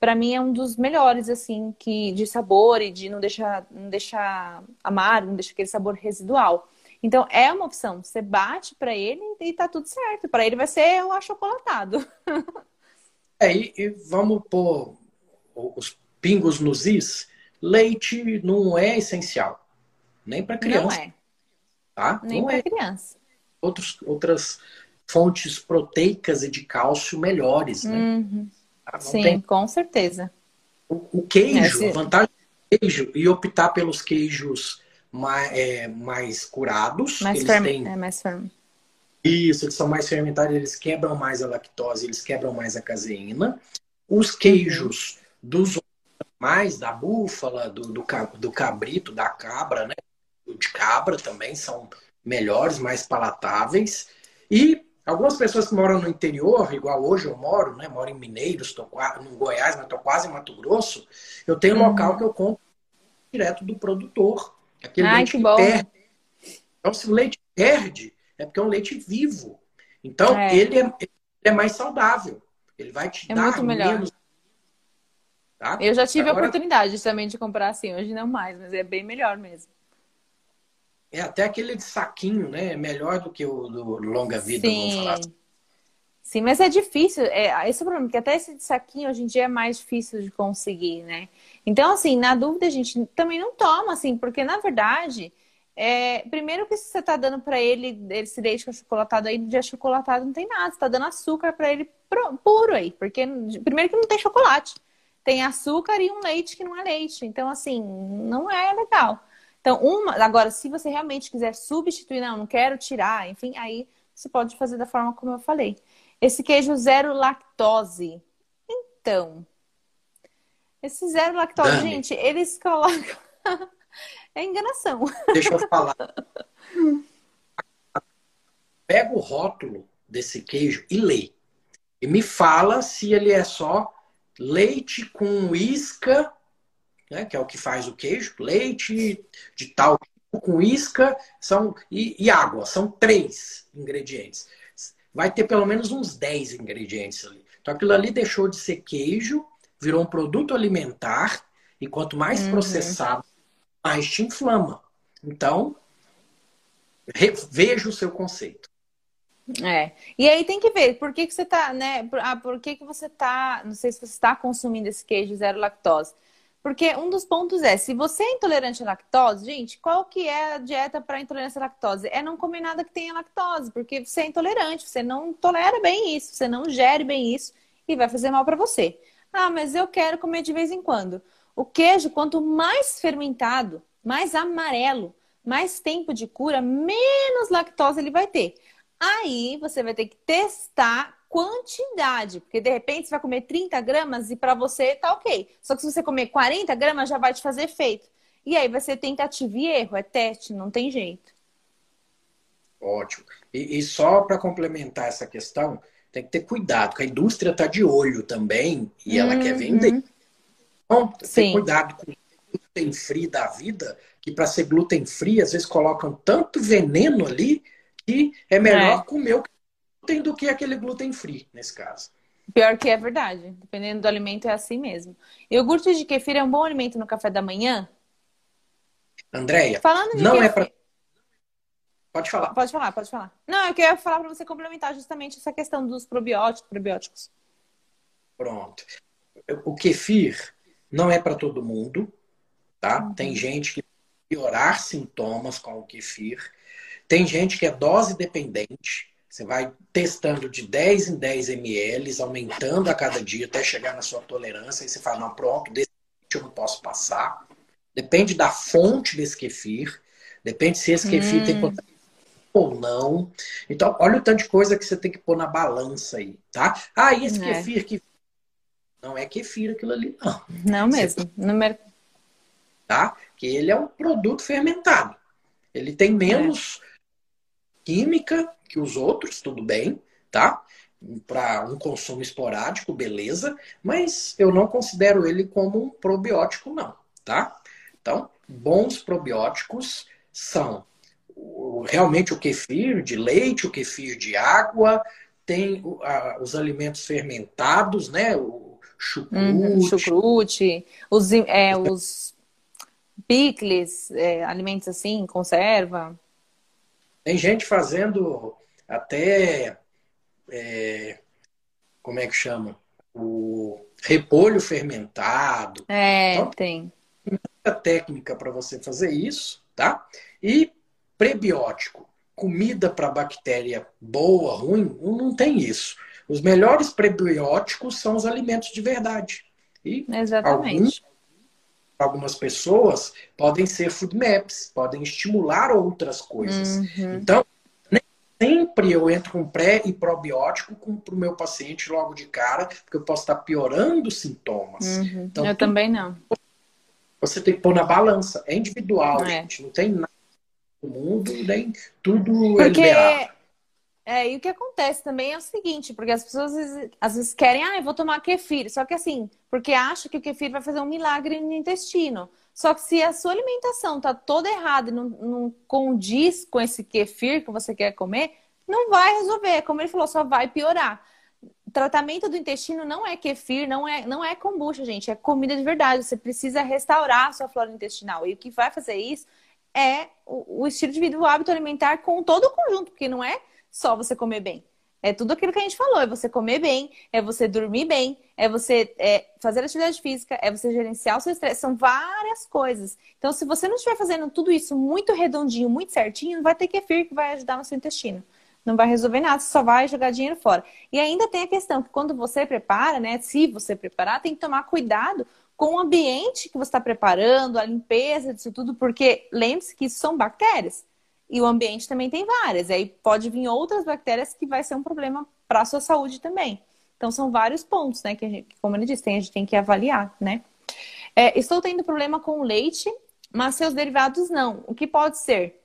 Para mim é um dos melhores, assim, que de sabor e de não deixar, não deixar amargo, não deixar aquele sabor residual. Então é uma opção. Você bate para ele e tá tudo certo. Para ele vai ser o achocolatado. é, e, e vamos pôr os pingos nos is. Leite não é essencial. Nem para criança. Não é. Tá? Nem para é. criança. Outros, outras fontes proteicas e de cálcio melhores, né? Uhum. Tá? Sim, tem... com certeza. O, o queijo, é, a vantagem do queijo e optar pelos queijos mais, é, mais curados. Mais eles têm... É mais firme. Isso, eles são mais fermentados, eles quebram mais a lactose, eles quebram mais a caseína. Os queijos uhum. dos mais da búfala, do, do, do, cabrito, da cabra, né? De cabra também são melhores, mais palatáveis. E algumas pessoas que moram no interior, igual hoje eu moro, né? Moro em Mineiros, estou no Goiás, mas estou quase em Mato Grosso. Eu tenho um uhum. local que eu compro direto do produtor. Aquele Ai, leite que, que perde. Então, se o leite perde, é porque é um leite vivo. Então, é. Ele, é, ele é mais saudável. Ele vai te é dar muito melhor. menos. Tá? Eu já tive Agora... a oportunidade também de comprar assim, hoje não mais, mas é bem melhor mesmo. É, até aquele de saquinho, né? É melhor do que o do longa vida, Sim. vamos falar. Sim, mas é difícil. É, esse é o problema, porque até esse de saquinho hoje em dia é mais difícil de conseguir, né? Então, assim, na dúvida, a gente também não toma, assim, porque na verdade, é, primeiro que você tá dando para ele esse leite achocolatado aí, de achocolatado não tem nada, você tá dando açúcar para ele puro aí, porque primeiro que não tem chocolate, tem açúcar e um leite que não é leite, então assim, não é legal. Então, uma, agora, se você realmente quiser substituir, não, não quero tirar, enfim, aí você pode fazer da forma como eu falei. Esse queijo zero lactose. Então, esse zero lactose, Dani. gente, eles colocam. é enganação. Deixa eu falar. Pega o rótulo desse queijo e lê. E me fala se ele é só leite com isca, né, que é o que faz o queijo, leite de tal tipo com isca são, e, e água. São três ingredientes. Vai ter pelo menos uns 10 ingredientes ali. Então aquilo ali deixou de ser queijo virou um produto alimentar e quanto mais uhum. processado, mais te inflama. Então, veja o seu conceito. É. E aí tem que ver por que, que você tá, né? Por, ah, por que, que você tá. Não sei se você está consumindo esse queijo zero lactose. Porque um dos pontos é, se você é intolerante à lactose, gente, qual que é a dieta para intolerância à lactose? É não comer nada que tenha lactose, porque você é intolerante, você não tolera bem isso, você não gere bem isso e vai fazer mal para você. Ah, mas eu quero comer de vez em quando. O queijo, quanto mais fermentado, mais amarelo, mais tempo de cura, menos lactose ele vai ter. Aí você vai ter que testar quantidade, porque de repente você vai comer 30 gramas e para você tá ok. Só que se você comer 40 gramas já vai te fazer efeito. E aí vai ser tentativa e erro, é teste, não tem jeito. Ótimo. E, e só para complementar essa questão, tem que ter cuidado, porque a indústria está de olho também e ela quer vender. Uhum. Então, tem cuidado com o gluten free da vida, que para ser gluten free, às vezes colocam tanto veneno ali que é melhor é. comer o glúten do que aquele gluten free, nesse caso. Pior que é verdade. Dependendo do alimento, é assim mesmo. Iogurte de kefir é um bom alimento no café da manhã? Andréia, não é para. Pode falar. Pode falar, pode falar. Não, eu queria falar para você complementar justamente essa questão dos probióticos, probióticos. Pronto. O kefir não é para todo mundo, tá? Uhum. Tem gente que piorar sintomas com o kefir. Tem gente que é dose dependente. Você vai testando de 10 em 10 ml, aumentando a cada dia até chegar na sua tolerância. E você fala, não, pronto, desse eu não posso passar. Depende da fonte desse kefir. Depende se esse kefir hum. tem ou não. Então, olha o tanto de coisa que você tem que pôr na balança aí, tá? Ah, e esse é. kefir que. Não é kefir aquilo ali, não. Não mesmo. No mercado tá? Que ele é um produto fermentado. Ele tem menos é. química que os outros, tudo bem, tá? Para um consumo esporádico, beleza, mas eu não considero ele como um probiótico, não, tá? Então, bons probióticos são realmente o kefir de leite, o kefir de água, tem os alimentos fermentados, né? O chucrute. Uhum, chucrute, os, é, os picles, é, alimentos assim, conserva? Tem gente fazendo até. É, como é que chama? O repolho fermentado. É, então, tem. Muita técnica para você fazer isso, tá? E prebiótico. Comida para bactéria boa, ruim, não tem isso. Os melhores prebióticos são os alimentos de verdade. E Exatamente. Alguns algumas pessoas podem ser food maps, podem estimular outras coisas. Uhum. Então, nem sempre eu entro com pré e probiótico para o meu paciente logo de cara, porque eu posso estar piorando os sintomas. Uhum. Então, eu também não. Você tem que pôr na balança. É individual, é. gente. Não tem nada no mundo, nem tudo é porque... é é, e o que acontece também é o seguinte, porque as pessoas às vezes, às vezes querem, ah, eu vou tomar kefir. Só que assim, porque acha que o kefir vai fazer um milagre no intestino. Só que se a sua alimentação tá toda errada e não, não condiz com esse kefir que você quer comer, não vai resolver. Como ele falou, só vai piorar. Tratamento do intestino não é kefir, não é, não é kombucha, gente. É comida de verdade. Você precisa restaurar a sua flora intestinal. E o que vai fazer isso é o, o estilo de vida, o hábito alimentar com todo o conjunto, porque não é só você comer bem. É tudo aquilo que a gente falou: é você comer bem, é você dormir bem, é você é, fazer atividade física, é você gerenciar o seu estresse. São várias coisas. Então, se você não estiver fazendo tudo isso muito redondinho, muito certinho, vai ter kefir que vai ajudar no seu intestino. Não vai resolver nada, você só vai jogar dinheiro fora. E ainda tem a questão que quando você prepara, né? Se você preparar, tem que tomar cuidado com o ambiente que você está preparando, a limpeza disso tudo, porque lembre-se que isso são bactérias. E o ambiente também tem várias. Aí pode vir outras bactérias que vai ser um problema para a sua saúde também. Então são vários pontos, né? Que, gente, como ele disse, a gente tem que avaliar, né? É, estou tendo problema com o leite, mas seus derivados não. O que pode ser?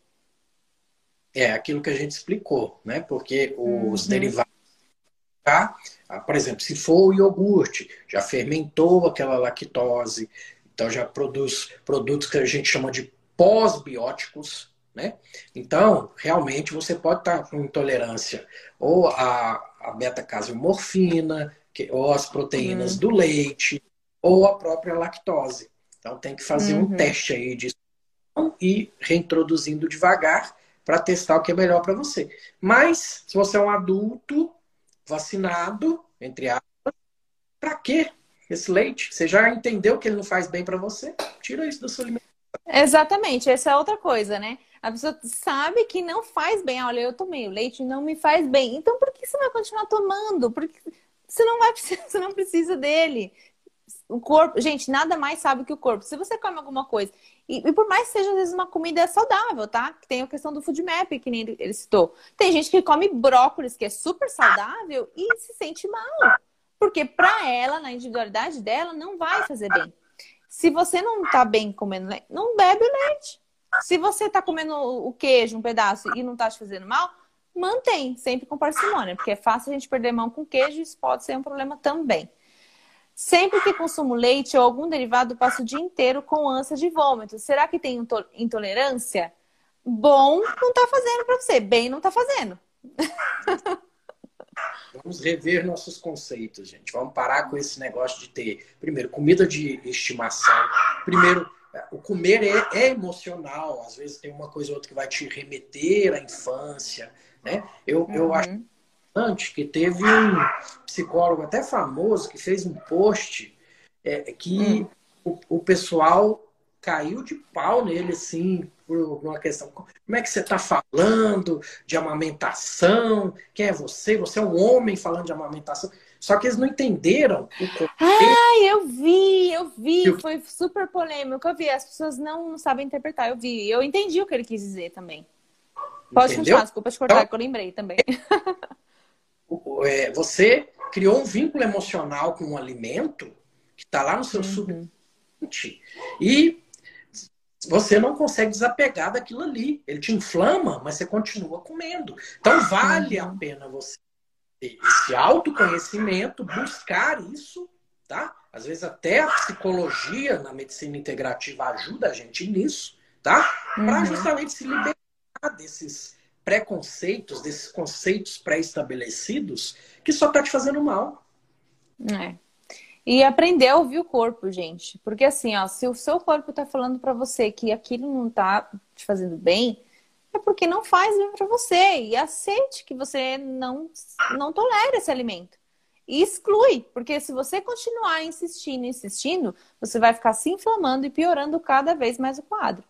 É aquilo que a gente explicou, né? Porque os uhum. derivados, tá? Ah, por exemplo, se for o iogurte, já fermentou aquela lactose, então já produz produtos que a gente chama de pós-bióticos, né? Então, realmente, você pode estar com intolerância ou a, a beta-caseomorfina, ou as proteínas uhum. do leite, ou a própria lactose. Então, tem que fazer uhum. um teste aí de e reintroduzindo devagar para testar o que é melhor para você. Mas, se você é um adulto vacinado, entre aspas, para quê esse leite? Você já entendeu que ele não faz bem para você? Tira isso da sua alimentação. Exatamente, essa é outra coisa, né? A pessoa sabe que não faz bem. Olha, eu tomei o leite não me faz bem. Então, por que você vai continuar tomando? Porque você não vai você não precisa dele. O corpo, gente, nada mais sabe que o corpo. Se você come alguma coisa, e, e, por mais que seja às vezes uma comida saudável, tá? Tem a questão do food map, que nem ele, ele citou. Tem gente que come brócolis, que é super saudável, e se sente mal. Porque para ela, na individualidade dela, não vai fazer bem. Se você não tá bem comendo leite, não bebe leite. Se você tá comendo o queijo, um pedaço, e não tá te fazendo mal, mantém, sempre com parcimônia, porque é fácil a gente perder mão com queijo isso pode ser um problema também. Sempre que consumo leite ou algum derivado, passo o dia inteiro com ânsia de vômito. Será que tem intolerância? Bom não tá fazendo para você, bem não tá fazendo. Vamos rever nossos conceitos, gente. Vamos parar com esse negócio de ter, primeiro, comida de estimação. Primeiro, o comer é, é emocional. Às vezes tem uma coisa ou outra que vai te remeter à infância. Né? Eu, uhum. eu acho que teve um psicólogo até famoso que fez um post é, que uhum. o, o pessoal caiu de pau nele, assim, por uma questão. Como é que você está falando de amamentação? Quem é você? Você é um homem falando de amamentação. Só que eles não entenderam o Ah, eu vi, eu vi. Eu... Foi super polêmico. Eu vi. As pessoas não sabem interpretar. Eu vi. Eu entendi o que ele quis dizer também. Pode Entendeu? continuar, desculpa te cortar, então, que eu lembrei também. É, você criou um vínculo emocional com um alimento que está lá no seu uhum. subconsciente. E você não consegue desapegar daquilo ali. Ele te inflama, mas você continua comendo. Então vale a uhum. pena você ter esse autoconhecimento, buscar isso, tá? Às vezes até a psicologia na medicina integrativa ajuda a gente nisso, tá? Para uhum. justamente se libertar desses preconceitos, desses conceitos pré-estabelecidos que só tá te fazendo mal. É. E aprender a ouvir o corpo, gente. Porque assim, ó, se o seu corpo tá falando para você que aquilo não tá te fazendo bem, é porque não faz bem para você. E aceite que você não, não tolera esse alimento. E exclui, porque se você continuar insistindo, insistindo, você vai ficar se inflamando e piorando cada vez mais o quadro.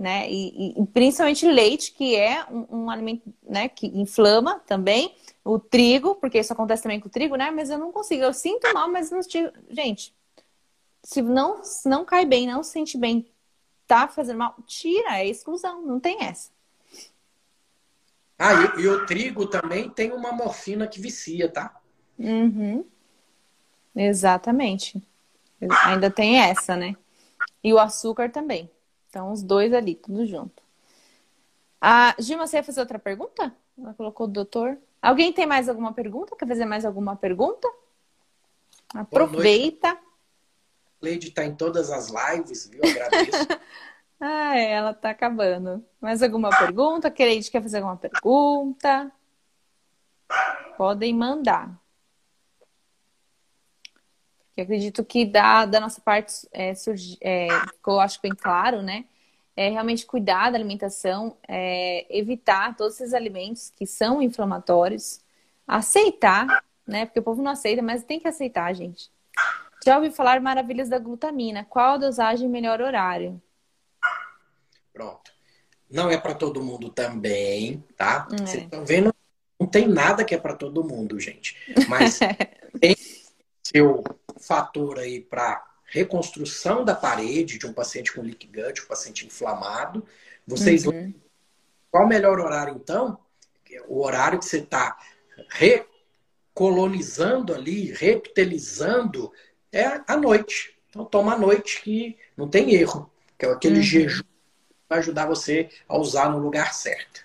Né? E, e principalmente leite, que é um, um alimento né, que inflama também o trigo, porque isso acontece também com o trigo, né? Mas eu não consigo, eu sinto mal, mas não tiro. Gente, se não, se não cai bem, não se sente bem, tá fazendo mal, tira, é exclusão, não tem essa. Ah, e, e o trigo também tem uma morfina que vicia, tá? Uhum. Exatamente. Ainda tem essa, né? E o açúcar também. Então, os dois ali, tudo junto. Ah, Gilma, você ia fazer outra pergunta? Ela colocou o doutor. Alguém tem mais alguma pergunta? Quer fazer mais alguma pergunta? Aproveita. Leide está em todas as lives, viu? Agradeço. ah, é, ela está acabando. Mais alguma pergunta? Quereide quer fazer alguma pergunta? Podem mandar. Porque acredito que da, da nossa parte é, surgi, é, ficou, acho bem claro, né? é realmente cuidar da alimentação, é evitar todos esses alimentos que são inflamatórios, aceitar, né? Porque o povo não aceita, mas tem que aceitar, gente. Já ouvi falar maravilhas da glutamina. Qual a dosagem melhor horário? Pronto. Não é para todo mundo também, tá? É. Vocês estão vendo? Não tem nada que é para todo mundo, gente. Mas tem seu fator aí para reconstrução da parede de um paciente com leak gut, um paciente inflamado. Vocês uhum. qual o melhor horário então? O horário que você está recolonizando ali, reptilizando é a noite. Então toma a noite que não tem erro, que é aquele uhum. jejum que vai ajudar você a usar no lugar certo.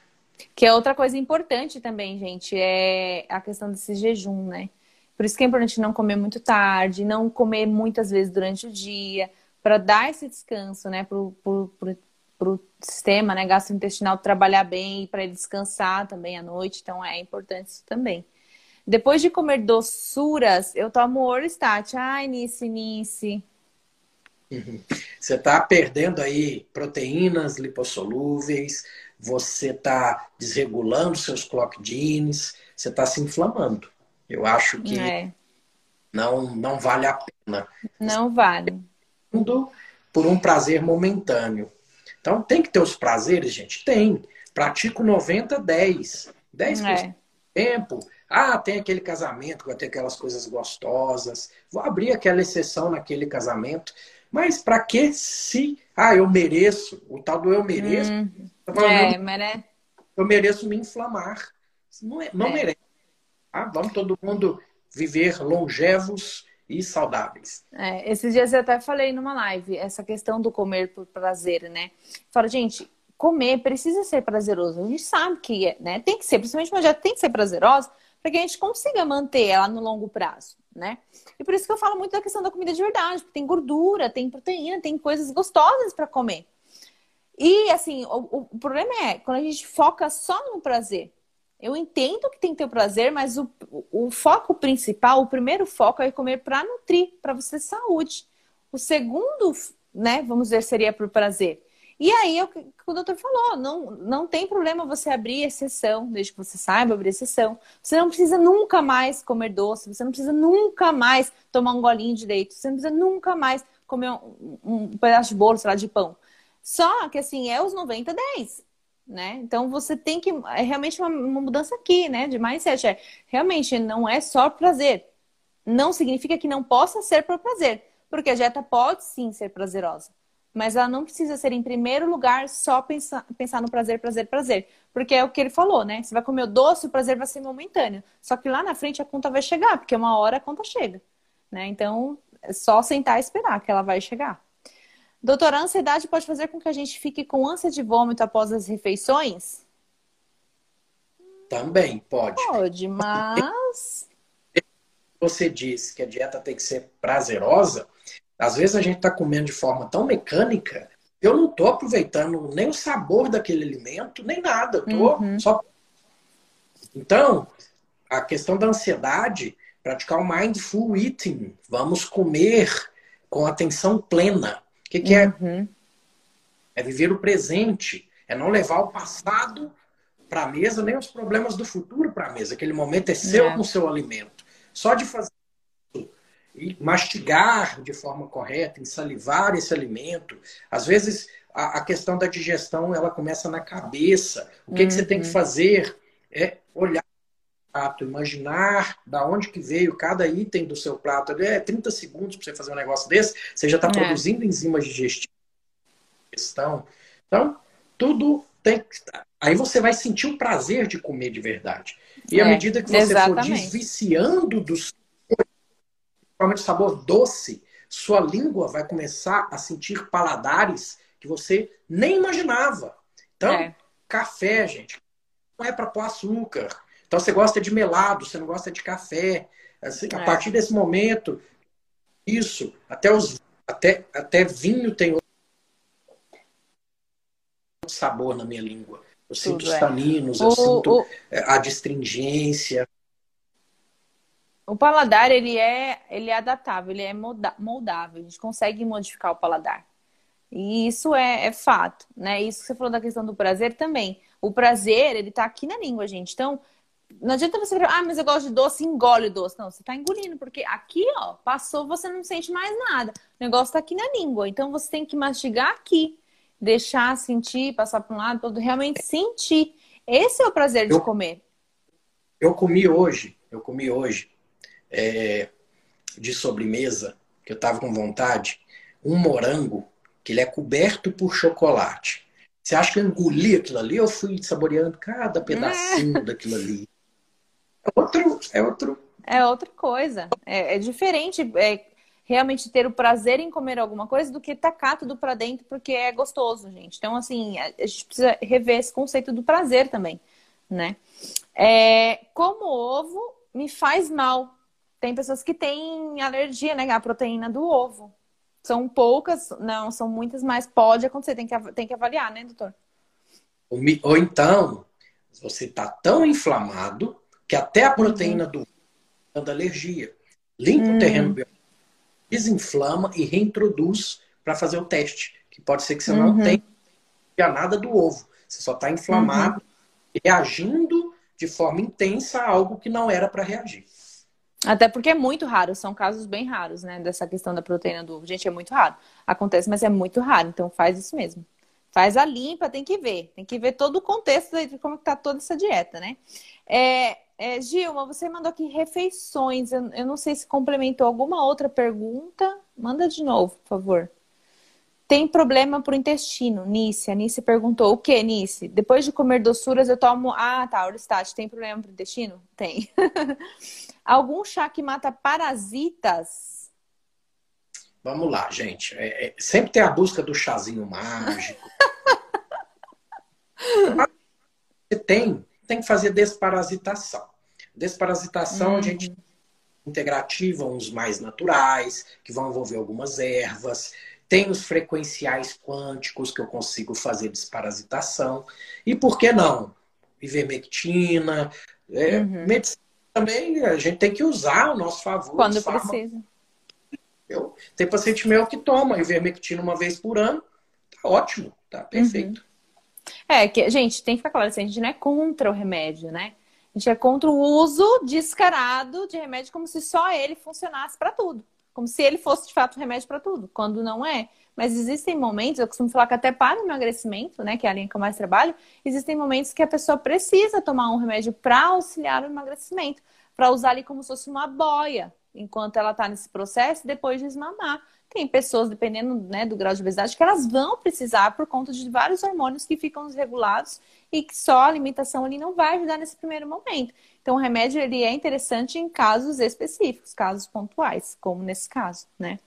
Que é outra coisa importante também, gente, é a questão desse jejum, né? Por isso que é importante não comer muito tarde, não comer muitas vezes durante o dia, para dar esse descanso, né, para o sistema né, gastrointestinal trabalhar bem e para ele descansar também à noite. Então é importante isso também. Depois de comer doçuras, eu tomo Orlistat. Ai, Nice, Nice. Uhum. Você está perdendo aí proteínas lipossolúveis, você está desregulando seus clock genes, você está se inflamando. Eu acho que é. não, não vale a pena. Não vale. Por um prazer momentâneo. Então, tem que ter os prazeres, gente? Tem. Pratico 90, 10. 10% é. do tempo. Ah, tem aquele casamento, vai ter aquelas coisas gostosas. Vou abrir aquela exceção naquele casamento. Mas para que se. Ah, eu mereço. O tal do eu mereço. Hum. É, mas é... Eu mereço me inflamar. Não, é, não é. merece. Ah, vamos todo mundo viver longevos e saudáveis. É, esses dias eu até falei numa live essa questão do comer por prazer, né? Fala, gente, comer precisa ser prazeroso. A gente sabe que é, né? Tem que ser, principalmente uma dieta tem que ser prazerosa para que a gente consiga manter ela no longo prazo, né? E por isso que eu falo muito da questão da comida de verdade, porque tem gordura, tem proteína, tem coisas gostosas para comer. E assim, o, o problema é quando a gente foca só no prazer. Eu entendo que tem que ter o prazer, mas o, o foco principal, o primeiro foco é comer para nutrir, para você saúde. O segundo, né, vamos dizer, seria por prazer. E aí, o que o doutor falou, não, não tem problema você abrir exceção, desde que você saiba abrir exceção. Você não precisa nunca mais comer doce, você não precisa nunca mais tomar um golinho de leite, você não precisa nunca mais comer um, um pedaço de bolo, sei lá, de pão. Só que, assim, é os 90, 10 né? Então você tem que é realmente uma, uma, mudança aqui, né? De mindset é realmente não é só prazer. Não significa que não possa ser por prazer, porque a dieta pode sim ser prazerosa, mas ela não precisa ser em primeiro lugar só pensar, pensar no prazer, prazer, prazer, porque é o que ele falou, né? Você vai comer o doce, o prazer vai ser momentâneo, só que lá na frente a conta vai chegar, porque uma hora a conta chega, né? Então é só sentar e esperar que ela vai chegar. Doutora, a ansiedade pode fazer com que a gente fique com ânsia de vômito após as refeições? Também pode. Pode, mas. Você disse que a dieta tem que ser prazerosa. Às vezes a gente está comendo de forma tão mecânica, eu não estou aproveitando nem o sabor daquele alimento, nem nada. Eu tô uhum. só. Então, a questão da ansiedade, praticar o mindful eating. Vamos comer com atenção plena que, que é? Uhum. É viver o presente, é não levar o passado para a mesa, nem os problemas do futuro para a mesa. Aquele momento é seu é. com o seu alimento. Só de fazer isso e mastigar de forma correta, salivar esse alimento. Às vezes a, a questão da digestão ela começa na cabeça. O que, uhum. que você tem que uhum. fazer é olhar prato, imaginar da onde que veio cada item do seu prato. É 30 segundos para você fazer um negócio desse, você já está é. produzindo enzimas digestivas. Então, tudo tem que... Aí você vai sentir o prazer de comer de verdade. E é, à medida que você exatamente. for desviciando do de sabor doce, sua língua vai começar a sentir paladares que você nem imaginava. Então, é. café, gente, não é para pôr açúcar. Então você gosta de melado, você não gosta de café. Assim, é. A partir desse momento, isso, até os até, até vinho tem outro sabor na minha língua. Eu sinto Tudo os é. taninos, é. eu o, sinto o... a distringência. O paladar, ele é, ele é adaptável, ele é moldável. A gente consegue modificar o paladar. E isso é, é, fato, né? Isso que você falou da questão do prazer também. O prazer, ele tá aqui na língua, gente. Então, não adianta você falar, ah, mas eu gosto de doce, engole o doce. Não, você tá engolindo, porque aqui, ó, passou, você não sente mais nada. O negócio tá aqui na língua. Então você tem que mastigar aqui, deixar sentir, passar para um lado, para realmente sentir. Esse é o prazer de eu, comer. Eu comi hoje, eu comi hoje, é, de sobremesa, que eu tava com vontade, um morango que ele é coberto por chocolate. Você acha que eu engoli aquilo ali? Eu fui saboreando cada pedacinho é. daquilo ali. É outro, é outro. É outra coisa. É, é diferente é, realmente ter o prazer em comer alguma coisa do que tacar tudo para dentro porque é gostoso, gente. Então, assim, a, a, gente precisa rever esse conceito do prazer também, né? É, como ovo me faz mal. Tem pessoas que têm alergia, né, à proteína do ovo. São poucas, não, são muitas, mas pode acontecer, tem que, tem que avaliar, né, doutor? Ou então, você está tão inflamado que até a proteína uhum. do da alergia. Limpa uhum. o terreno biológico, desinflama e reintroduz para fazer o teste. Que pode ser que você uhum. não tenha nada do ovo. Você só está inflamado, uhum. reagindo de forma intensa a algo que não era para reagir. Até porque é muito raro, são casos bem raros, né? Dessa questão da proteína do ovo. Gente, é muito raro. Acontece, mas é muito raro, então faz isso mesmo. Faz a limpa, tem que ver. Tem que ver todo o contexto de como está toda essa dieta, né? É, é, Gilma, você mandou aqui refeições. Eu, eu não sei se complementou alguma outra pergunta. Manda de novo, por favor. Tem problema pro intestino, Nice. A Nice perguntou: o que, Nice? Depois de comer doçuras, eu tomo. Ah, tá, Oristat, tem problema pro intestino? Tem. Algum chá que mata parasitas? Vamos lá, gente. É, é, sempre tem a busca do chazinho mágico. Você tem, tem que fazer desparasitação. Desparasitação, uhum. a gente integrativa, uns mais naturais, que vão envolver algumas ervas. Tem os frequenciais quânticos que eu consigo fazer desparasitação. E por que não? Ivermectina. É, uhum. Medicina também a gente tem que usar ao nosso favor. Quando precisa. Eu, tem paciente meu que toma ivermectina uma vez por ano. Tá ótimo, tá perfeito. Uhum. É, que, gente, tem que ficar claro, assim, a gente não é contra o remédio, né? A gente é contra o uso descarado de remédio como se só ele funcionasse para tudo. Como se ele fosse de fato remédio para tudo, quando não é. Mas existem momentos, eu costumo falar que até para o emagrecimento, né, que é a linha que eu mais trabalho, existem momentos que a pessoa precisa tomar um remédio para auxiliar o emagrecimento, para usar ali como se fosse uma boia, enquanto ela está nesse processo, depois de desmamar. Tem pessoas, dependendo né, do grau de obesidade, que elas vão precisar por conta de vários hormônios que ficam desregulados e que só a alimentação ali não vai ajudar nesse primeiro momento. Então, o remédio ele é interessante em casos específicos, casos pontuais, como nesse caso, né?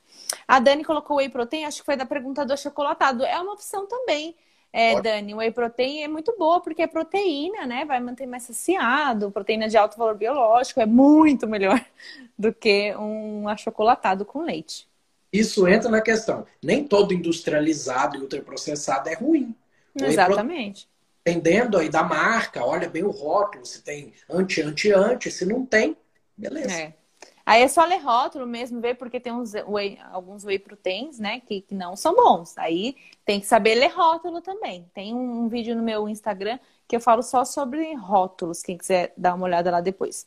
A Dani colocou whey protein, acho que foi da pergunta do achocolatado. É uma opção também. É, Dani, whey protein é muito boa porque é proteína, né? Vai manter mais saciado, proteína de alto valor biológico, é muito melhor do que um achocolatado com leite. Isso entra na questão. Nem todo industrializado e ultraprocessado é ruim. Exatamente. Dependendo aí da marca, olha bem o rótulo, se tem anti-anti-anti, se não tem, beleza. É. Aí é só ler rótulo mesmo, ver, porque tem uns whey, alguns whey proteins, né, que, que, não são bons. Aí tem que saber ler rótulo também. Tem um, um vídeo no meu Instagram que eu falo só sobre rótulos, quem quiser dar uma olhada lá depois.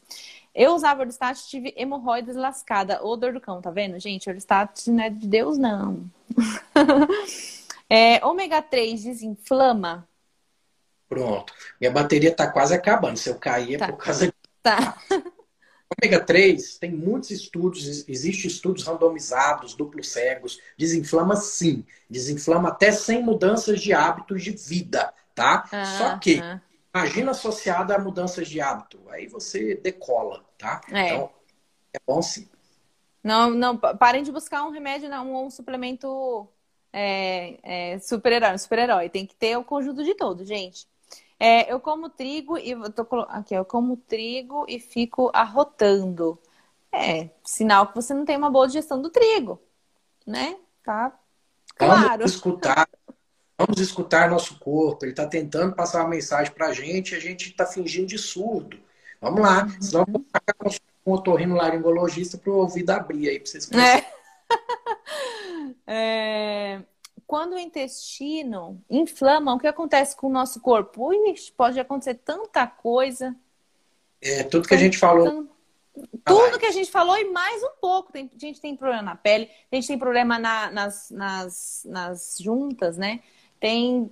Eu usava Orlistat e tive hemorroidas lascada ou dor do cão, tá vendo? Gente, Orlistat não é de Deus, não. é, ômega 3 desinflama? Pronto. Minha bateria tá quase acabando. Se eu cair é tá. por causa de... Tá. Ômega 3 tem muitos estudos, existem estudos randomizados, duplos cegos, desinflama sim. Desinflama até sem mudanças de hábitos de vida, tá? Ah, Só que ah. Imagina associada a mudanças de hábito. Aí você decola, tá? É. Então, é bom sim. Não, não, parem de buscar um remédio, não, um suplemento é, é, super-herói. Super Tem que ter o conjunto de todo, gente. É, eu como trigo e tô aqui, eu como trigo e fico arrotando. É, sinal que você não tem uma boa digestão do trigo, né? Tá claro. Vamos escutar Vamos escutar nosso corpo. Ele está tentando passar uma mensagem para a gente e a gente está fingindo de surdo. Vamos lá. Uhum. Senão eu vou marcar com um otorrino laringologista para o ouvido abrir aí para vocês é. é... Quando o intestino inflama, o que acontece com o nosso corpo? Ixi, pode acontecer tanta coisa. É, tudo que a gente falou. Tudo que a gente falou e mais um pouco. Tem, a gente tem problema na pele, a gente tem problema na, nas, nas, nas juntas, né? tem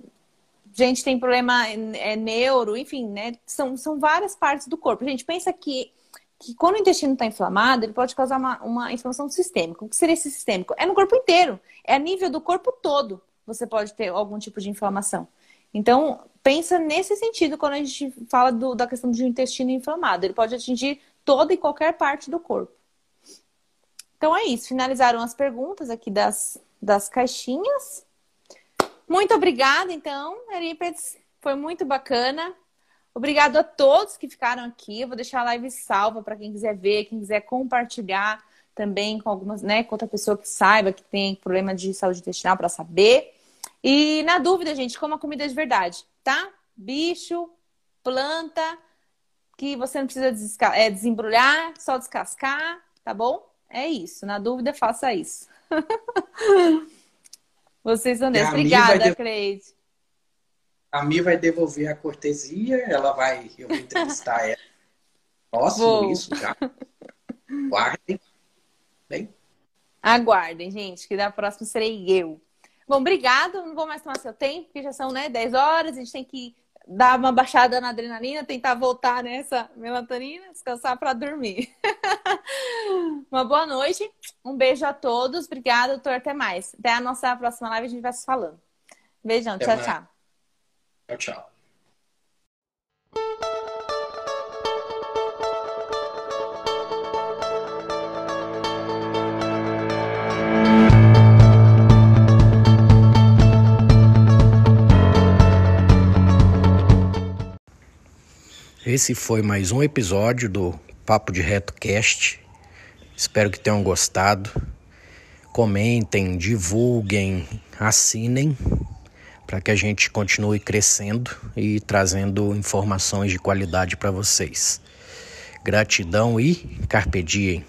gente tem problema é, neuro, enfim, né? São, são várias partes do corpo. A gente pensa que, que quando o intestino está inflamado, ele pode causar uma, uma inflamação sistêmica. O que seria esse sistêmico? É no corpo inteiro, é a nível do corpo todo. Você pode ter algum tipo de inflamação. Então, pensa nesse sentido quando a gente fala do, da questão do intestino inflamado. Ele pode atingir toda e qualquer parte do corpo. Então é isso. Finalizaram as perguntas aqui das, das caixinhas. Muito obrigada, então, Erípedes. Foi muito bacana. Obrigado a todos que ficaram aqui. Eu vou deixar a live salva para quem quiser ver, quem quiser compartilhar também com algumas, né, com outra pessoa que saiba que tem problema de saúde intestinal para saber. E na dúvida, gente, coma comida de verdade, tá? Bicho, planta, que você não precisa é, desembrulhar, só descascar, tá bom? É isso. Na dúvida, faça isso. Vocês são Deus. Obrigada, de... Cleide. A Mi vai devolver a cortesia, ela vai, eu vou entrevistar ela. Próximo isso já. Guardem. Bem. Aguardem, gente, que da próxima serei eu. Bom, obrigado. Não vou mais tomar seu tempo, porque já são né, 10 horas, a gente tem que dar uma baixada na adrenalina, tentar voltar nessa melatonina, descansar para dormir. uma boa noite, um beijo a todos, obrigada, doutor, até mais. Até a nossa próxima live a gente vai se falando. Beijão, até tchau, mais. tchau. Tchau, tchau. Esse foi mais um episódio do Papo de Reto Cast. Espero que tenham gostado. Comentem, divulguem, assinem para que a gente continue crescendo e trazendo informações de qualidade para vocês. Gratidão e carpe diem.